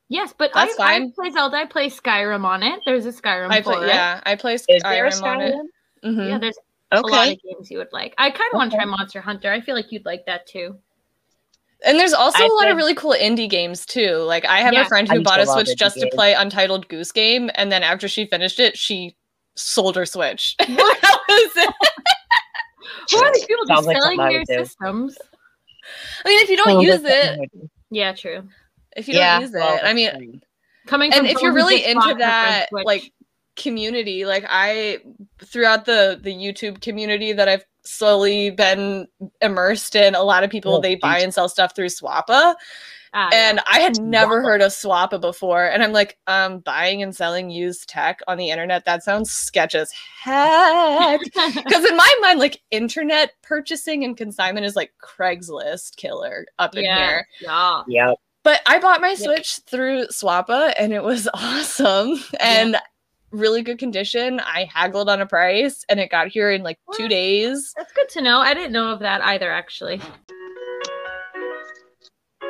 Yes, but That's I, I play Zelda. I play Skyrim on it. There's a Skyrim I for play it. yeah, I play Is there a Skyrim on it. Skyrim? Mhm. Yeah, there's a lot of games you would like. I kind of want to try Monster Hunter. I feel like you'd like that too. And there's also I a lot of really cool indie games too. Like I have Yeah. a friend who used bought a Switch indie just to play Untitled Goose Game, and then after she finished it, she sold her Switch. that was it. Who are these people just like selling something I their systems? I mean, if you don't Sounds use it, something I would do. Yeah, true. If you yeah, don't use it, well, I mean, that's. Coming from and if you're really into bought her friend's that like community like i throughout the the youtube community that i've slowly been immersed in a lot of people Oh, they buy and sell stuff through swappa yeah. and i had never Swappa. heard of swappa before and i'm like um buying and selling used tech on the internet that sounds sketch as heck because in my mind like internet purchasing and consignment is like craigslist killer up in yeah, here yeah. Yep. But I bought my Switch through Swappa and it was awesome and really good condition. I haggled on a price and it got here in like two days. That's good to know. I didn't know of that either, actually.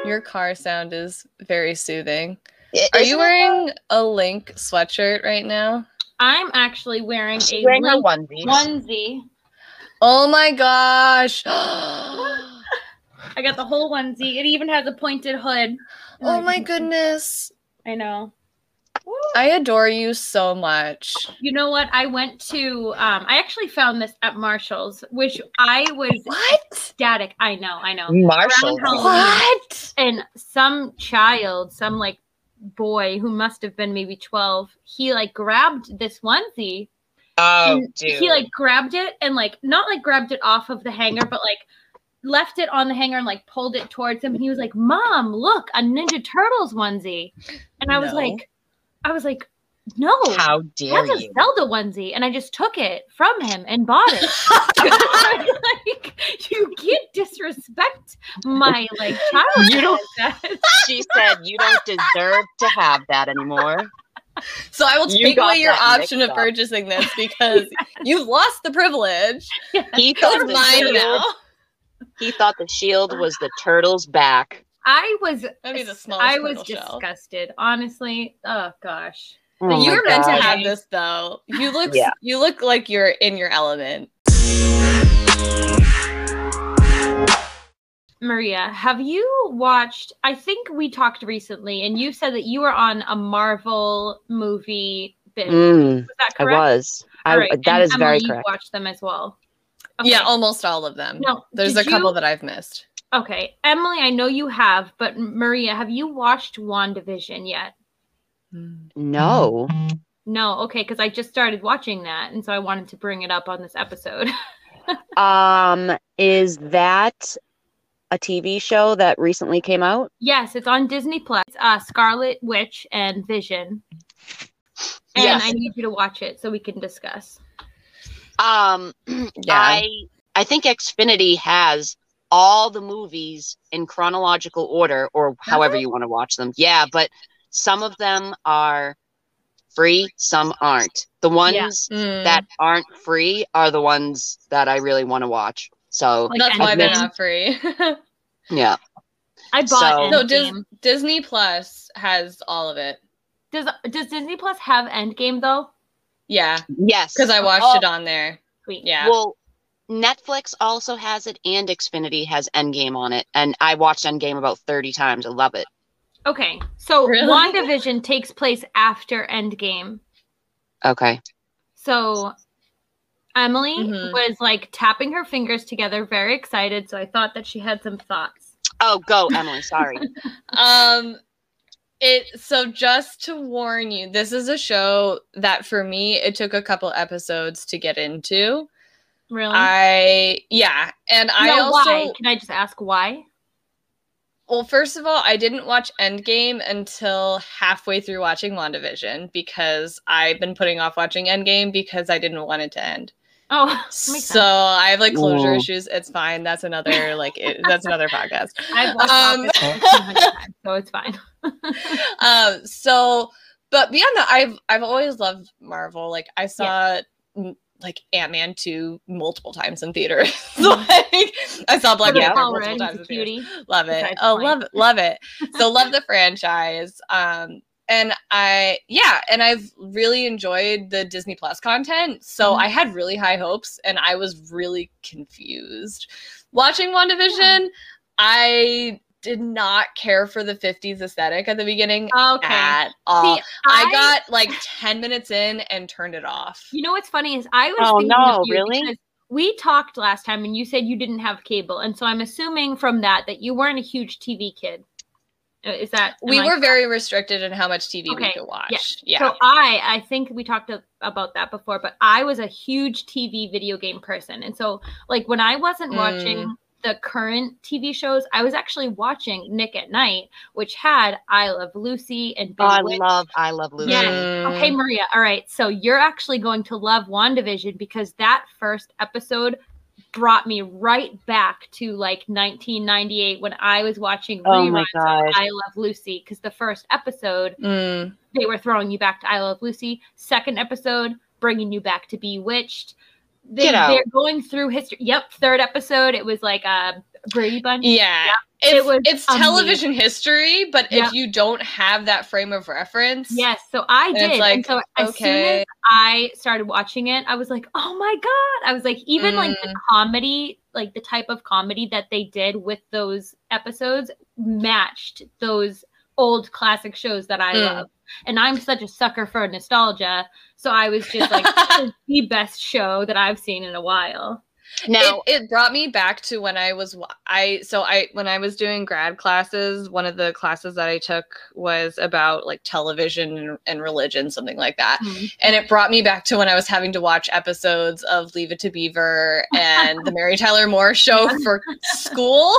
Your car sound is very soothing. I- Are you wearing a Link sweatshirt right now? I'm actually wearing She's a wearing her link onesie. onesie. Oh my gosh. I got the whole onesie. It even has a pointed hood. oh my goodness. I know. I adore you so much. You know what? I went to um I actually found this at Marshall's, which I was What? ecstatic. I know, I know. Marshall. What? And some child, some like boy who must have been maybe 12, he like grabbed this onesie. Oh, and dude. He like grabbed it and like not like grabbed it off of the hanger, but like left it on the hanger and like pulled it towards him. And he was like, Mom, look, a Ninja Turtles onesie. And I was like, I was like, no. How dare That's a you? Zelda onesie, and I just took it from him and bought it. like, you can't disrespect my like child. You don't- She said you don't deserve to have that anymore. So I will take got away your option of up. purchasing this because you've lost the privilege. He thought mine now. He thought the shield was the turtle's back. I was, That'd be the smallest I was turtle shell. disgusted. Honestly, oh gosh. Oh you're were meant to have this though. You look Yeah. you look like you're in your element. Maria, have you watched? I think we talked recently, and you said that you were on a Marvel movie binge. Mm, was that I was. I, All right, That and is very Emily, you correct. Watched them as well. Yeah, almost all of them. No, There's a couple you- that I've missed. Okay, Emily, I know you have, but Maria, have you watched WandaVision yet? No. No, okay, because I just started watching that, and so I wanted to bring it up on this episode. Um, is that a TV show that recently came out? yes, it's on Disney Plus. Uh, Scarlet Witch and Vision, and Yes. I need you to watch it so we can discuss. Um, Yeah. I I think Xfinity has all the movies in chronological order, or however you want to watch them. Yeah, but some of them are free, some aren't. The ones Mm. that aren't free are the ones that I really want to watch. So Like That's why they're not free. yeah, I bought So- no, Dis- Disney Plus has all of it. Does Does Disney Plus have Endgame though? Yeah, yes, because I watched Oh, it on there. Sweet. Yeah. Well, Netflix also has it, and Xfinity has Endgame on it, and I watched Endgame about thirty times. I love it. Okay, so Really? WandaVision takes place after Endgame. Okay. So Emily Mhm. was like tapping her fingers together, very excited. So I thought that she had some thoughts. Oh, go, Emily. Sorry. Um it so just to warn you, this is a show that for me it took a couple episodes to get into. Really? I yeah, and I also why? Can I just ask why? well, first of all, I didn't watch Endgame until halfway through watching WandaVision because I've been putting off watching Endgame because I didn't want it to end. Oh, So sense. I have like closure Ooh. issues. It's fine. That's another like it, that's another podcast. I've watched um, Office like 200 times, so it's fine. um so but beyond that i've i've always loved marvel. Like i saw mm, like ant-man 2 multiple times in theaters. Like i saw black panther multiple times in love it. Oh love it love it. So love the franchise. Um and i yeah and i've really enjoyed the disney plus content. So Mhm. i had really high hopes and i was really confused. Watching wandavision i did not care for the 50s aesthetic at the beginning Okay. at all See, I, got like 10 minutes in and turned it off You know what's funny is I was Oh, thinking no, of you really? because we talked last time and you said you didn't have cable, and so I'm assuming from that that you weren't a huge TV kid. Uh, Is that we I were very restricted in how much tv we could watch yeah. yeah, So I, I think we talked about that before, but I was a huge TV video game person, and so like when I wasn't Mm. watching the current TV shows, I was actually watching Nick at Night, which had I Love Lucy and Big Oh, I Witch. love, I love Lucy. Yeah. Mm. Okay, Maria. All right. So you're actually going to love WandaVision because that first episode brought me right back to like 1998 when I was watching Oh my reruns of God. I Love Lucy because the first episode Mm. they were throwing you back to I Love Lucy. Second episode bringing you back to Bewitched. They. They're going through history. Yep. Third episode, it was like a Brady Bunch. Yeah. It It's, was it's amazing. television history, but if you don't have that frame of reference, Yes, so I did. like, and so as soon okay. as I started watching it, I was like, "Oh my god!" I was like, even like Mm. the comedy, like the type of comedy that they did with those episodes, matched those old classic shows that I Mm. love. And I'm such a sucker for nostalgia, so I was just like, the best show that I've seen in a while." Now, it, it brought me back to when I was I so I when I was doing grad classes, one of the classes that I took was about like television and, and religion, something like that. Hmm. And it brought me back to when I was having to watch episodes of Leave It to Beaver and the Mary Tyler Moore show for school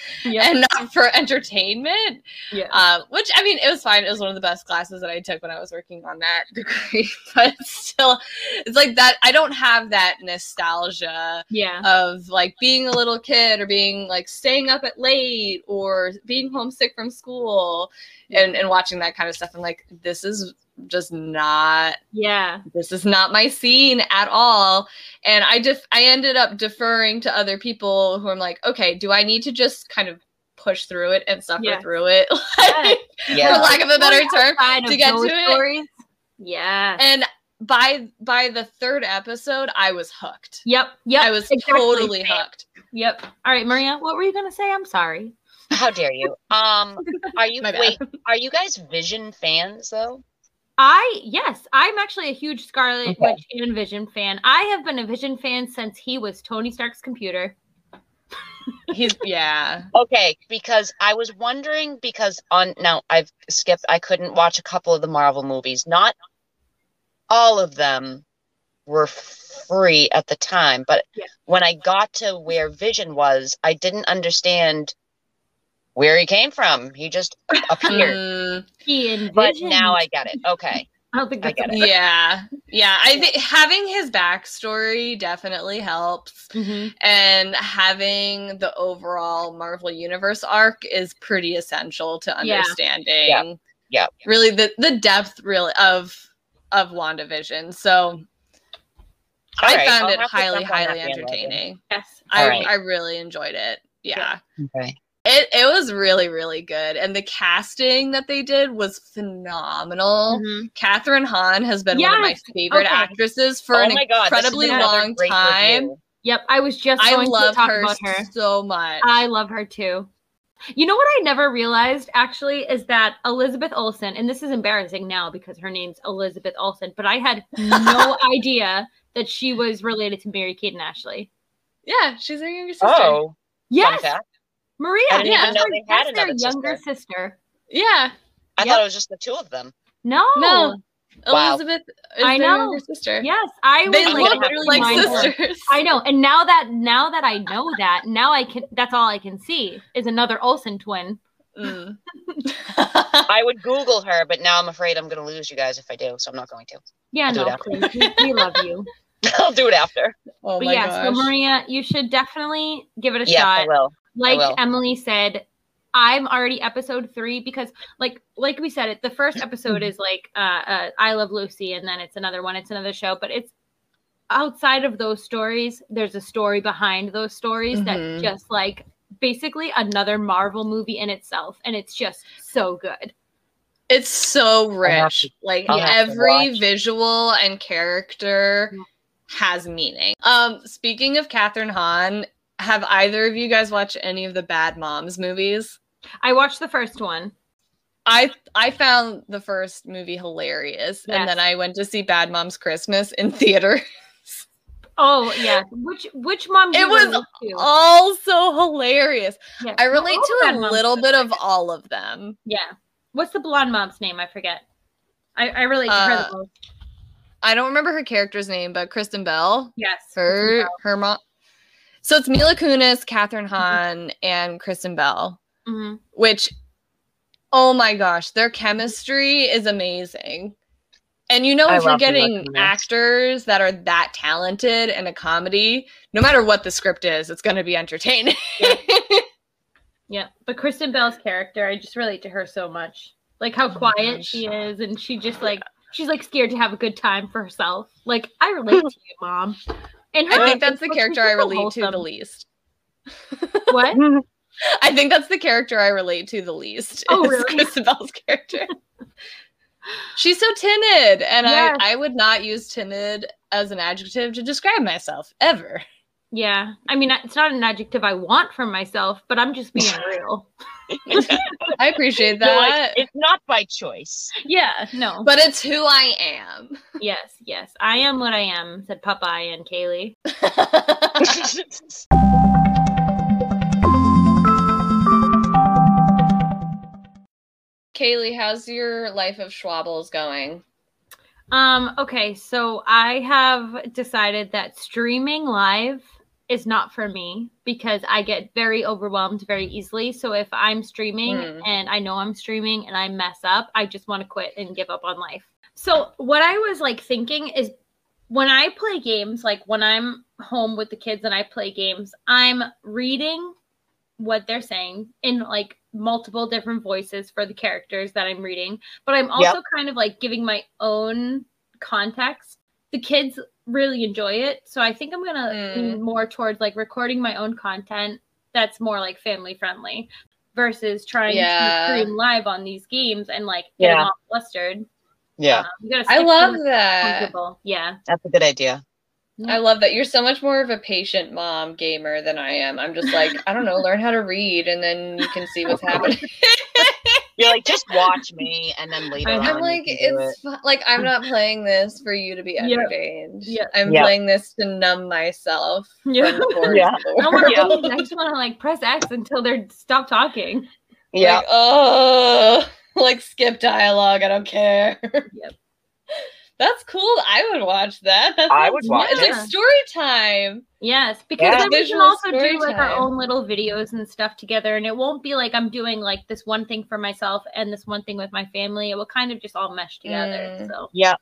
Yeah, and not for entertainment. yeah, Uh, which I mean, it was fine. It was one of the best classes that I took when I was working on that degree. But still, it's like that. I don't have that nostalgia yeah, of like being a little kid or being like staying up at late or being homesick from school and, and watching that kind of stuff. I'm like, this is just not yeah. this is not my scene at all and i just i ended up deferring to other people who i'm like okay do i need to just kind of push through it and suffer Yeah. through it Yeah. yeah. for lack of a better term to get to it. Yeah. and by by the third episode i was hooked Yep. Yep. i was exactly. totally Same. hooked Yep. All right, Maria, what were you gonna say? I'm sorry. How dare you? Um, are you wait? Are you guys Vision fans though? I yes, I'm actually a huge Scarlet Okay. Witch and Vision fan. I have been a Vision fan since he was Tony Stark's computer. he's yeah Okay, because I was wondering because on now I've skipped. I couldn't watch a couple of the Marvel movies. Not all of them were free at the time, but Yeah. when I got to where Vision was, I didn't understand where he came from. He just appeared. Mm, He and But now I get it. Okay. I don't think I get it. yeah yeah i think having his backstory definitely helps Mhm. and having the overall Marvel Universe arc is pretty essential to Yeah. understanding. Yeah. Yeah. Really the the depth really of of WandaVision. So All I right, found I'll it highly, jump on that highly entertaining. Yes. I, All right. I really enjoyed it. Yeah. Okay. It it was really, really good. And the casting that they did was phenomenal. Mhm. Kathryn Hahn has been one of my favorite Okay. actresses for oh an god, incredibly long time. review. Yep. I was just I going to love talk her, about her. so much. I love her too. You know what I never realized actually is that Elizabeth Olsen, and this is embarrassing now because her name's Elizabeth Olsen, but I had no idea that she was related to Mary Kate and Ashley. yeah, she's her younger sister. Oh, Yes. Maria. I didn't even know her- they had that's their another younger sister. sister. Yeah. I Yep. thought it was just the two of them. No. No. Wow. Elizabeth is I their know. younger sister. Yes, I was They I'm like, gonna look have to like mind blown. sisters. I know, and now that now that I know that, now I can. That's all I can see is another Olsen twin. Mm. I would Google her, but now I'm afraid I'm going to lose you guys if I do, so I'm not going to. Yeah, I'll do no, that. please, we, we love you. I'll do it after. oh but my yeah, gosh. so Maria, you should definitely give it a Yeah, I shot. will. Like will. Emily said, I'm already episode three because, like, like we said, it the first episode is like uh, uh, I Love Lucy, and then it's another one, it's another show, but it's outside of those stories. There's a story behind those stories that Mhm. just like basically another Marvel movie in itself, and it's just so good. it's so rich. to- like I'll have to every visual and character Yeah. has meaning. Um, speaking of Kathryn Hahn, have either of you guys watched any of the Bad Moms movies? I watched the first one. I I found the first movie hilarious, and then I went to see Bad Moms Christmas in theater. Oh yeah, which which mom? It you was to? also hilarious. Yeah. I relate to a little bit of all of them. Yeah. What's the blonde mom's name? I forget. I, I relate to her Uh, the. I don't remember her character's name, but Kristen Bell, Yes. her her mom. So it's Mila Kunis, Kathryn. Hahn, and Kristen Bell. Hmm Which, oh my gosh, their chemistry is amazing. And you know, I if you're getting actors that are that talented in a comedy, no matter what the script is, it's going to be entertaining. Yeah. But Kristen Bell's character, I just relate to her so much. Like how Oh quiet gosh. she is, and she just like she's like scared to have a good time for herself. Like I relate to you, mom. And her I think that's the character I relate to the least. What? I think that's the character I relate to the least. Oh, is really? Kristen Bell's character. She's so timid, and Yes. I, I would not use timid as an adjective to describe myself ever. Yeah. I mean, it's not an adjective I want from myself, but I'm just being real. I appreciate You're like, that, it's not by choice. Yeah. No. but it's who I am. yes. Yes. I am what I am, said Popeye and Kaylee. Kaylee, how's your life of Schwabbles going? Um, okay, so I have decided that streaming live is not for me because I get very overwhelmed very easily. So if I'm streaming Hmm. and I know I'm streaming and I mess up, I just want to quit and give up on life. So what I was like thinking is when I play games, like when I'm home with the kids and I play games, I'm reading what they're saying in like multiple different voices for the characters that I'm reading, but I'm also kind of like giving my own context. The kids really enjoy it, so I think I'm gonna Mm. lean more towards like recording my own content that's more like family friendly versus trying Yeah. to stream live on these games and like getting Yeah. all flustered. Yeah, Um, you gotta I love that. Yeah. that's a good idea. I love that you're so much more of a patient mom gamer than I am. I'm just like, I don't know, learn how to read and then you can see what's happening. You're like, just watch me, and then later on, I'm you like, can do it. it's like I'm not playing this for you to be Yeah. entertained. Yeah. I'm Yeah. playing this to numb myself Yeah. from the horrors Yeah. I don't want to world. I just want to like press X until they're stop talking. Yeah, Like, oh, like skip dialogue. I don't care. Yep. That's cool. I would watch that. That I would watch. It's it. like story time. Yes, because Yeah. then we can also do like our own little videos and stuff together, and it won't be like I'm doing like this one thing for myself and this one thing with my family. It will kind of just all mesh together. Mm. So yeah,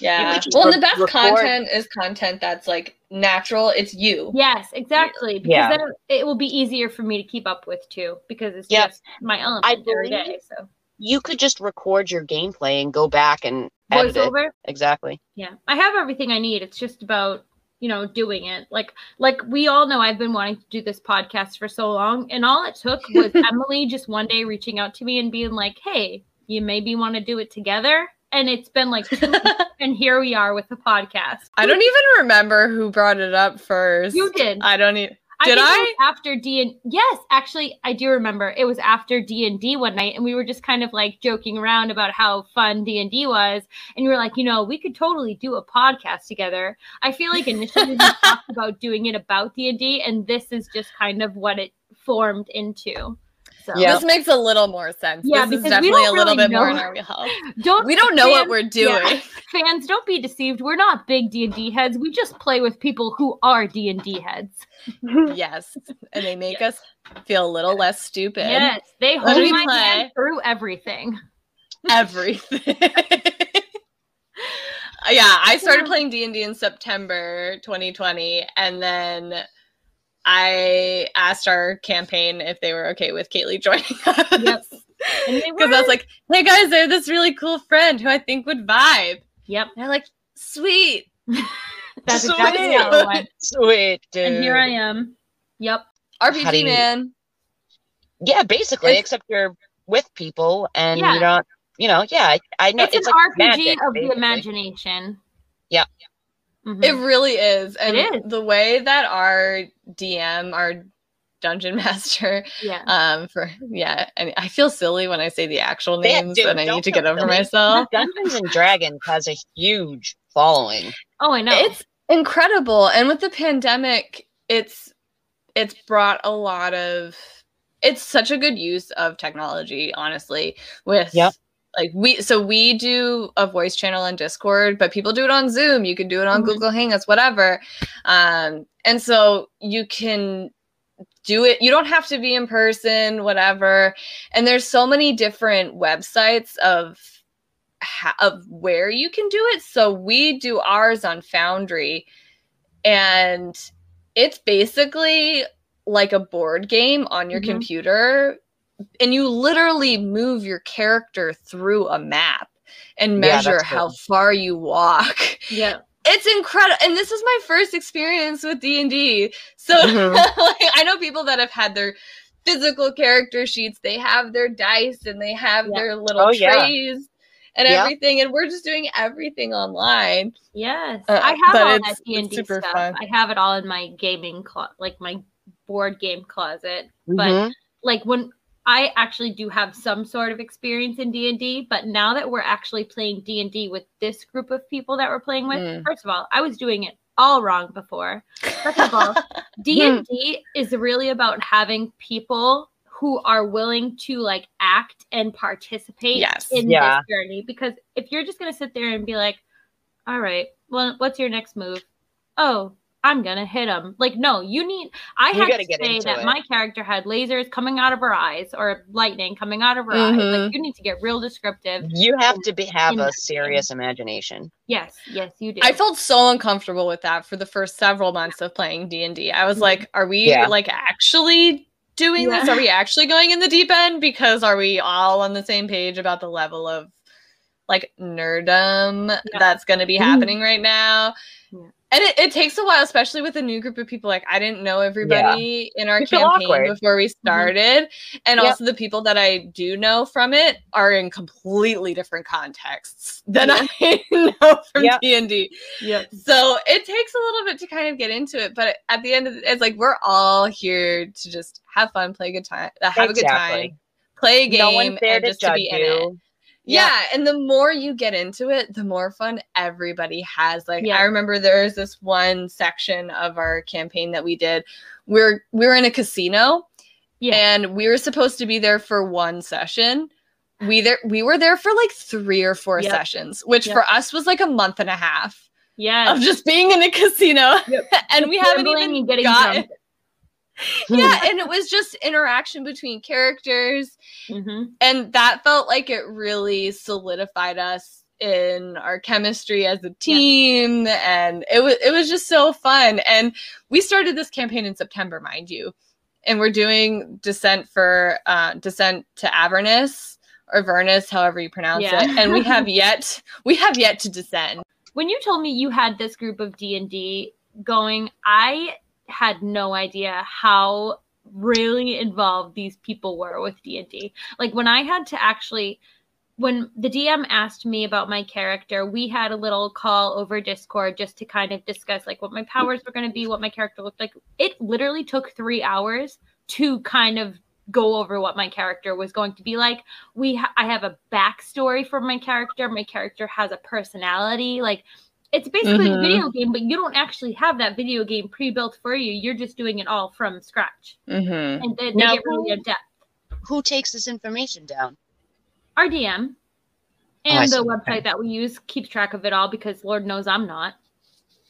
Yeah. Well, re- the best record- content is content that's like natural. It's you. yes, exactly. Because Yeah. then it will be easier for me to keep up with too, because it's Yep. just my element I every day. believe- So You could just record your gameplay and go back and edit it. voiceover. Exactly. Yeah, I have everything I need. It's just about you know doing it. Like like we all know, I've been wanting to do this podcast for so long, and all it took was Emily just one day reaching out to me and being like, "Hey, you maybe want to do it together." And it's been like, two weeks, and here we are with the podcast. I don't even remember who brought it up first. You did. I don't even. I Did think it I? after D and yes, actually, I do remember. It was after D and D one night, and we were just kind of like joking around about how fun D and D was, and you were like, you know, we could totally do a podcast together. I feel like initially we talked about doing it about D and D, and this is just kind of what it formed into. So Yeah. This makes a little more sense. Yeah, this because we definitely a don't little really bit more know. in our wheelhouse. don't We don't know what we're doing. yeah. fans don't be deceived. We're not big D and D heads. We just play with people who are D and D heads. yes, and they make us feel a little less stupid. Yes, they Let hold my play. hand through everything. everything. yeah, I started playing D and D in September 2020, and then I asked our campaign if they were okay with Kaylee joining us. Yep. Because I was like, "Hey guys, I have this really cool friend who I think would vibe." Yep. And they're like, "Sweet." That's Sweet. exactly how it went. sweet, dude. And here I am. Yep. RPG you- man. Yeah, basically, It's- except you're with people and Yeah. you don't, you know, yeah, I, I know It's, it's, an like RPG magic, of the basically. imagination. Yeah. Mhm. It really is. And is. the way that our DM, our dungeon master, yeah. um, for yeah, I mean, I feel silly when I say the actual Yeah, names, dude, and I need to get over silly. myself. Dungeons and Dragons has a huge following. Oh, I know. It's incredible, and with the pandemic, it's it's brought a lot of. It's such a good use of technology, honestly. With Yep. Like we so we do a voice channel on discord but people do it on zoom. You can do it on Mhm. google hangouts whatever. Um and so you can do it. You don't have to be in person whatever. And there's so many different websites of of where you can do it. So we do ours on foundry and it's basically like a board game on your Mhm. computer and you literally move your character through a map and measure that's how cool. far you walk yeah. it's incredible and this is my first experience with d&d so Mhm. like, i know people that have had their physical character sheets they have their dice and they have Yeah. their little Oh, yeah. trays and Yeah. everything and we're just doing everything online Yes, Uh, I have all that D and D super stuff. fun. I have it all in my gaming closet, like my board game closet. But Mhm. like when I actually do have some sort of experience in D and D, but now that we're actually playing D and D with this group of people that we're playing with, Mm. first of all, I was doing it all wrong before. Second of all, D and D is really about having people who are willing to like act and participate Yes. in Yeah. this journey. Because if you're just gonna sit there and be like, "All right, well, what's your next move?" Oh, I'm gonna hit him. Like, no, you need. I You had gotta get say that it. my character had lasers coming out of her eyes or lightning coming out of her eyes. Like, Mhm. you need to get real descriptive. You have to be have a that serious imagination. Yes, yes, you do. I felt so uncomfortable with that for the first several months of playing D&D. I was Mhm. like, are we Yeah. like actually doing this? Are we actually going in the deep end because are we all on the same page about the level of like nerdum Yeah. that's going to be Mhm. happening right now? Yeah. And it, it takes a while, especially with a new group of people. Like I didn't know everybody in our You campaign before we started, and Yep. also the people that I do know from it are in completely different contexts than I know from Yep. D and D. Yep. So it takes a little bit to kind of get into it, but at the end of the, it's like we're all here to just have fun, play a good time, uh, have a good time, play a game, no one's there and to just to judge be in it. You. Yeah. and the more you get into it, the more fun everybody has. Like Yeah. I remember there was this one section of our campaign that we did. We're we were in a casino Yeah. and we were supposed to be there for one session. We there we were there for like three or four Yep. sessions, which Yep. for us was like a month and a half Yeah. of just being in a casino. Yep. and we haven't even and getting gotten drunk. Yeah, and it was just interaction between characters. Hmm and that felt like it really solidified us in our chemistry as a team. And it was it was just so fun. And we started this campaign in September mind you. And we're doing descent for uh descent to Avernus or Vernus however you pronounce Yeah. it. And we have yet we have yet to descend. When you told me you had this group of D and D going, I had no idea how really involved these people were with D and D. Like when I had to actually when the DM asked me about my character, we had a little call over Discord just to kind of discuss like what my powers were going to be, what my character looked like. It literally took 3 hours to kind of go over what my character was going to be like. We ha- I have a backstory for my character. My character has a personality. Like it's basically a Mhm. video game, but you don't actually have that video game pre-built for you. You're just doing it all from scratch, mm-hmm. and they, they Now get really who- in depth. Who takes this information down? Our DM Oh, and the website Okay. that we use keeps track of it all because Lord knows I'm not.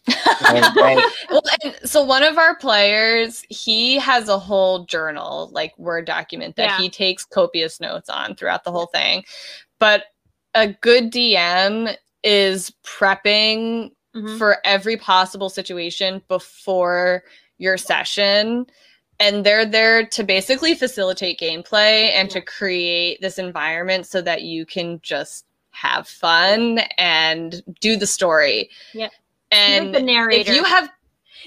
Right, right. well, and so one of our players, he has a whole journal, like Word document that Yeah. he takes copious notes on throughout the whole thing. But a good DM is prepping Mhm. for every possible situation before your session. And they're there to basically facilitate gameplay and to create this environment so that you can just have fun and do the story. Yeah. And the narrator. if you have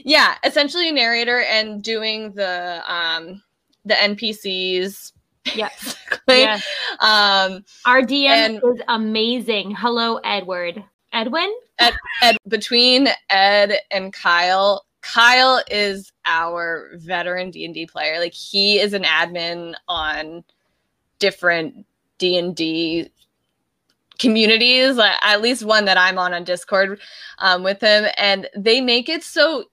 yeah essentially a narrator and doing the um the npcs Basically. Yeah. um Our DM And- is amazing. Hello, Edward. Edwin? ed between ed and kyle kyle is our veteran d&d player like he is an admin on different d&d communities at least one that i'm on on discord um, with him and they make it so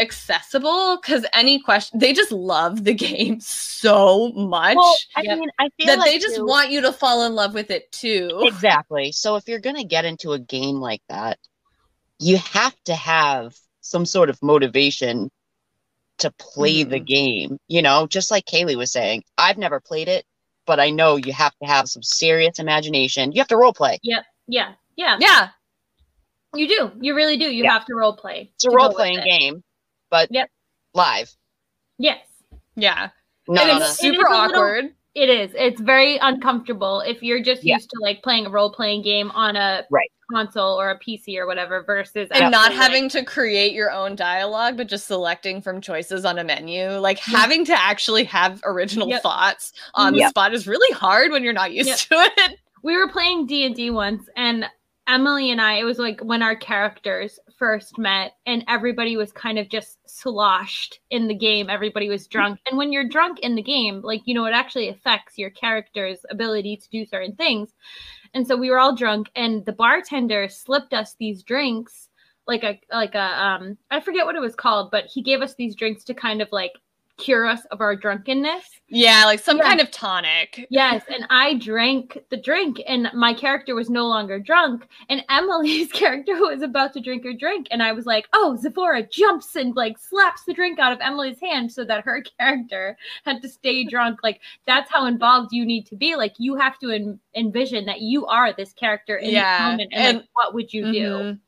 accessible because any question they just love the game so much Well, I Yep. mean, I feel that like they just too- want you to fall in love with it too exactly. So if you're gonna get into a game like that, you have to have some sort of motivation to play the mm-hmm. game. You know, just like Kaylee was saying, I've never played it, but I know you have to have some serious imagination. You have to role play. yep Yeah. Yeah. yeah You do. You really do. You Yeah. have to role play. It's a role playing it. game, but Yep. live. Yes. yeah Not and it's super It is a little- awkward It is. It's very uncomfortable if you're just Yeah. used to like playing a role playing game on a Right. console or a PC or whatever versus and not actually, like- having to create your own dialogue but just selecting from choices on a menu like having to actually have original Yep. thoughts on the spot is really hard when you're not used Yep. to it we were playing d&d once and emily and i it was like when our characters first met and everybody was kind of just sloshed in the game. Everybody was drunk. And when you're drunk in the game like you know it actually affects your character's ability to do certain things. And so we were all drunk and the bartender slipped us these drinks like a like a um i forget what it was called but he gave us these drinks to kind of like cure us of our drunkenness yeah like some Yeah. kind of tonic Yes, and I drank the drink, and my character was no longer drunk, and Emily's character was about to drink her drink, and I was like, "Oh, Zephora jumps and like slaps the drink out of Emily's hand so that her character had to stay drunk." Like that's how involved you need to be. Like you have to en- envision that you are this character in Yeah, this moment, and, like, and- what would you do? Mm-hmm.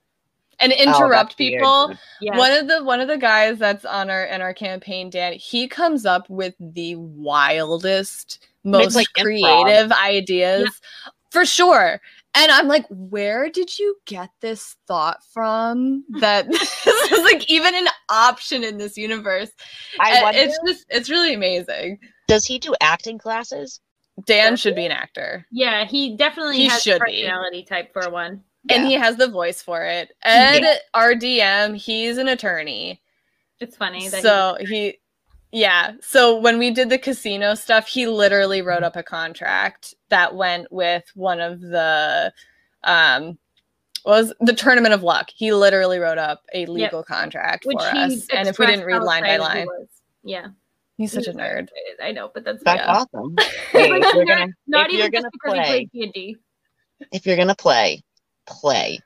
And oh, interrupt that's weird. people Yes. one of the one of the guys that's on our in our campaign dan he comes up with the wildest most like, improv. creative ideas for sure and i'm like where did you get this thought from that this is like even an option in this universe I wonder, it's just it's really amazing does he do acting classes? dan should be an actor yeah, he definitely He has should be. personality type for one. And he has the voice for it ed our dm he's an attorney It's funny that he- so he yeah so when we did the casino stuff he literally wrote up a contract that went with one of the um was the tournament of luck he literally wrote up a legal contract which for us and if we didn't read line by line was. yeah. he's such a nerd. I know, but that's That's yeah. awesome. Hey, Like, if you're not- gonna, not if even you're just gonna because play, he played D&D. if you're gonna play, play.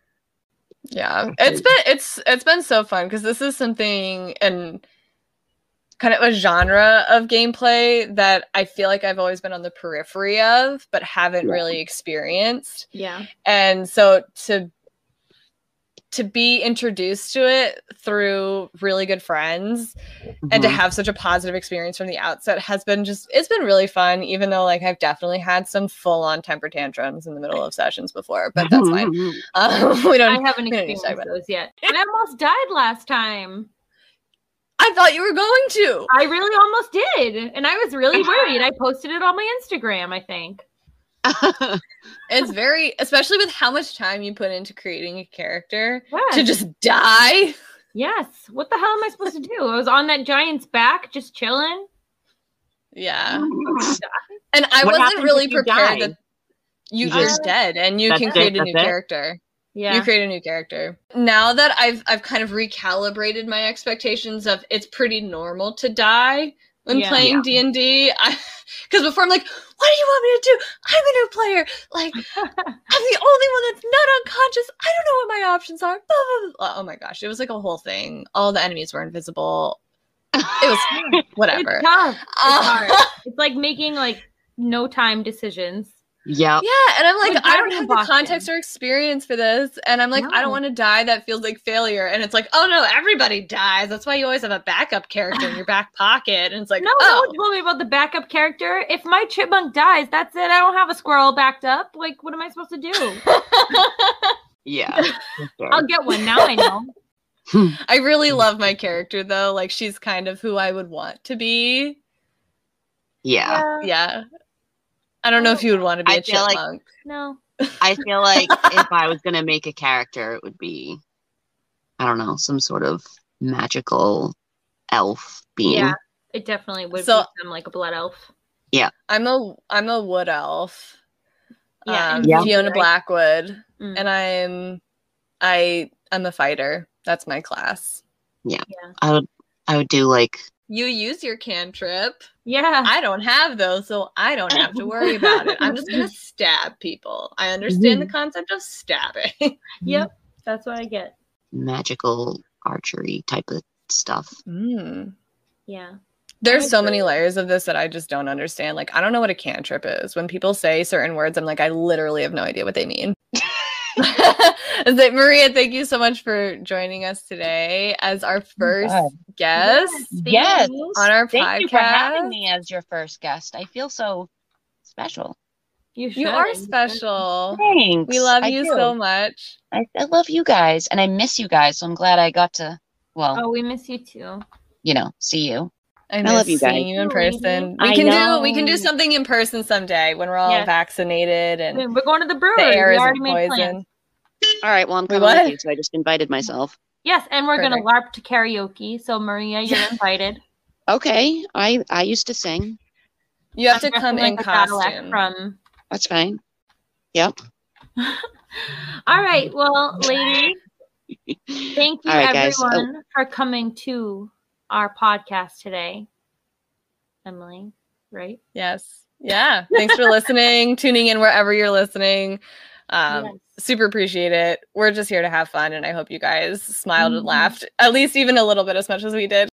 yeah it's been it's it's been so fun because this is something and kind of a genre of gameplay that i feel like i've always been on the periphery of but haven't Yeah. really experienced Yeah. and so to to be introduced to it through really good friends and to Mhm. have such a positive experience from the outset has been just it's been really fun even though like i've definitely had some full on temper tantrums in the middle of sessions before but that's fine um, we don't i haven't we don't need to talk experienced about those yet. And I almost died last time. i thought you were going to I really almost did. And I was really worried. I posted it on my Instagram, I think. it's very especially with how much time you put into creating a character Yes. to just die yes. What the hell am I supposed to do? I was on that giant's back just chilling. yeah and i What wasn't really if you prepared die? that you, You you're just- dead and you That's can it, create a new it? character Yeah. you create a new character now that i've i've kind of recalibrated my expectations of it's pretty normal to die when Yeah. playing d&d because before i'm like what do you want me to do i'm a new player like i'm the only one that's not unconscious i don't know what my options are Blah, blah, blah. oh my gosh it was like a whole thing all the enemies were invisible it was whatever It's tough. It's Uh, hard. It's like making like no time decisions. Yep. Yeah, and I'm like, Like I don't dying in have the Boston. context or experience for this, and I'm like, I don't want to die. That feels like failure, and it's like, oh no, everybody dies. That's why you always have a backup character in your back pocket, and it's like, No, no oh, one told me about the backup character. If my chipmunk dies, that's it. I don't have a squirrel backed up. Like, what am I supposed to do? Yeah. I'll get one now. I know. I really love my character though. Like she's kind of who I would want to be. yeah. Yeah, I don't know if you would want to be I a feel like- chipmunk. No. I feel like if I was gonna make a character, it would be, I don't know, some sort of magical elf being. Yeah. It definitely would So- be some like a blood elf. Yeah, I'm a I'm a wood elf. Yeah, um, and Yeah. Fiona? Blackwood, Mm. and I'm I I'm a fighter. That's my class. Yeah. I would, I would do like, You use your cantrip. Yeah. I don't have those, so I don't have to worry about it. I'm just gonna stab people. I understand the concept of stabbing. Yep. That's what I get. magical archery type of stuff. Mm. Yeah. There's I so many layers of this that I just don't understand. Like, I don't know what a cantrip is. When people say certain words, I'm like, I literally have no idea what they mean. Is it Maria? Thank you so much for joining us today as our first God. guest Yes. thanks. on our Thank podcast. you for having me as your first guest. I feel so special. You. You are special. Thanks. We love I you do. so much. I, I love you guys, and I miss you guys. So I'm glad I got to, well, Oh, we miss you too. you know, see you. I, I miss love you guys. seeing you in person. We I can do we can do something in person someday when we're all Yes. vaccinated and We're going to the brewery. the brewery. air we isn't already made plans. poison. All right. Well, I'm coming what? with you, so I just invited myself. Yes, and we're gonna LARP to karaoke. So Maria, you're invited. Okay. I I used to sing. You have I'm to come in like costume. From. That's fine. Yep. All right, well, ladies, thank you All right, guys. Oh. everyone for coming to our podcast today. Emily, right? Yes. Yeah. Thanks for listening, tuning in wherever you're listening. Um, Yes. Super appreciate it. We're just here to have fun, and I hope you guys smiled and Mhm. laughed, at least even a little bit as much as we did.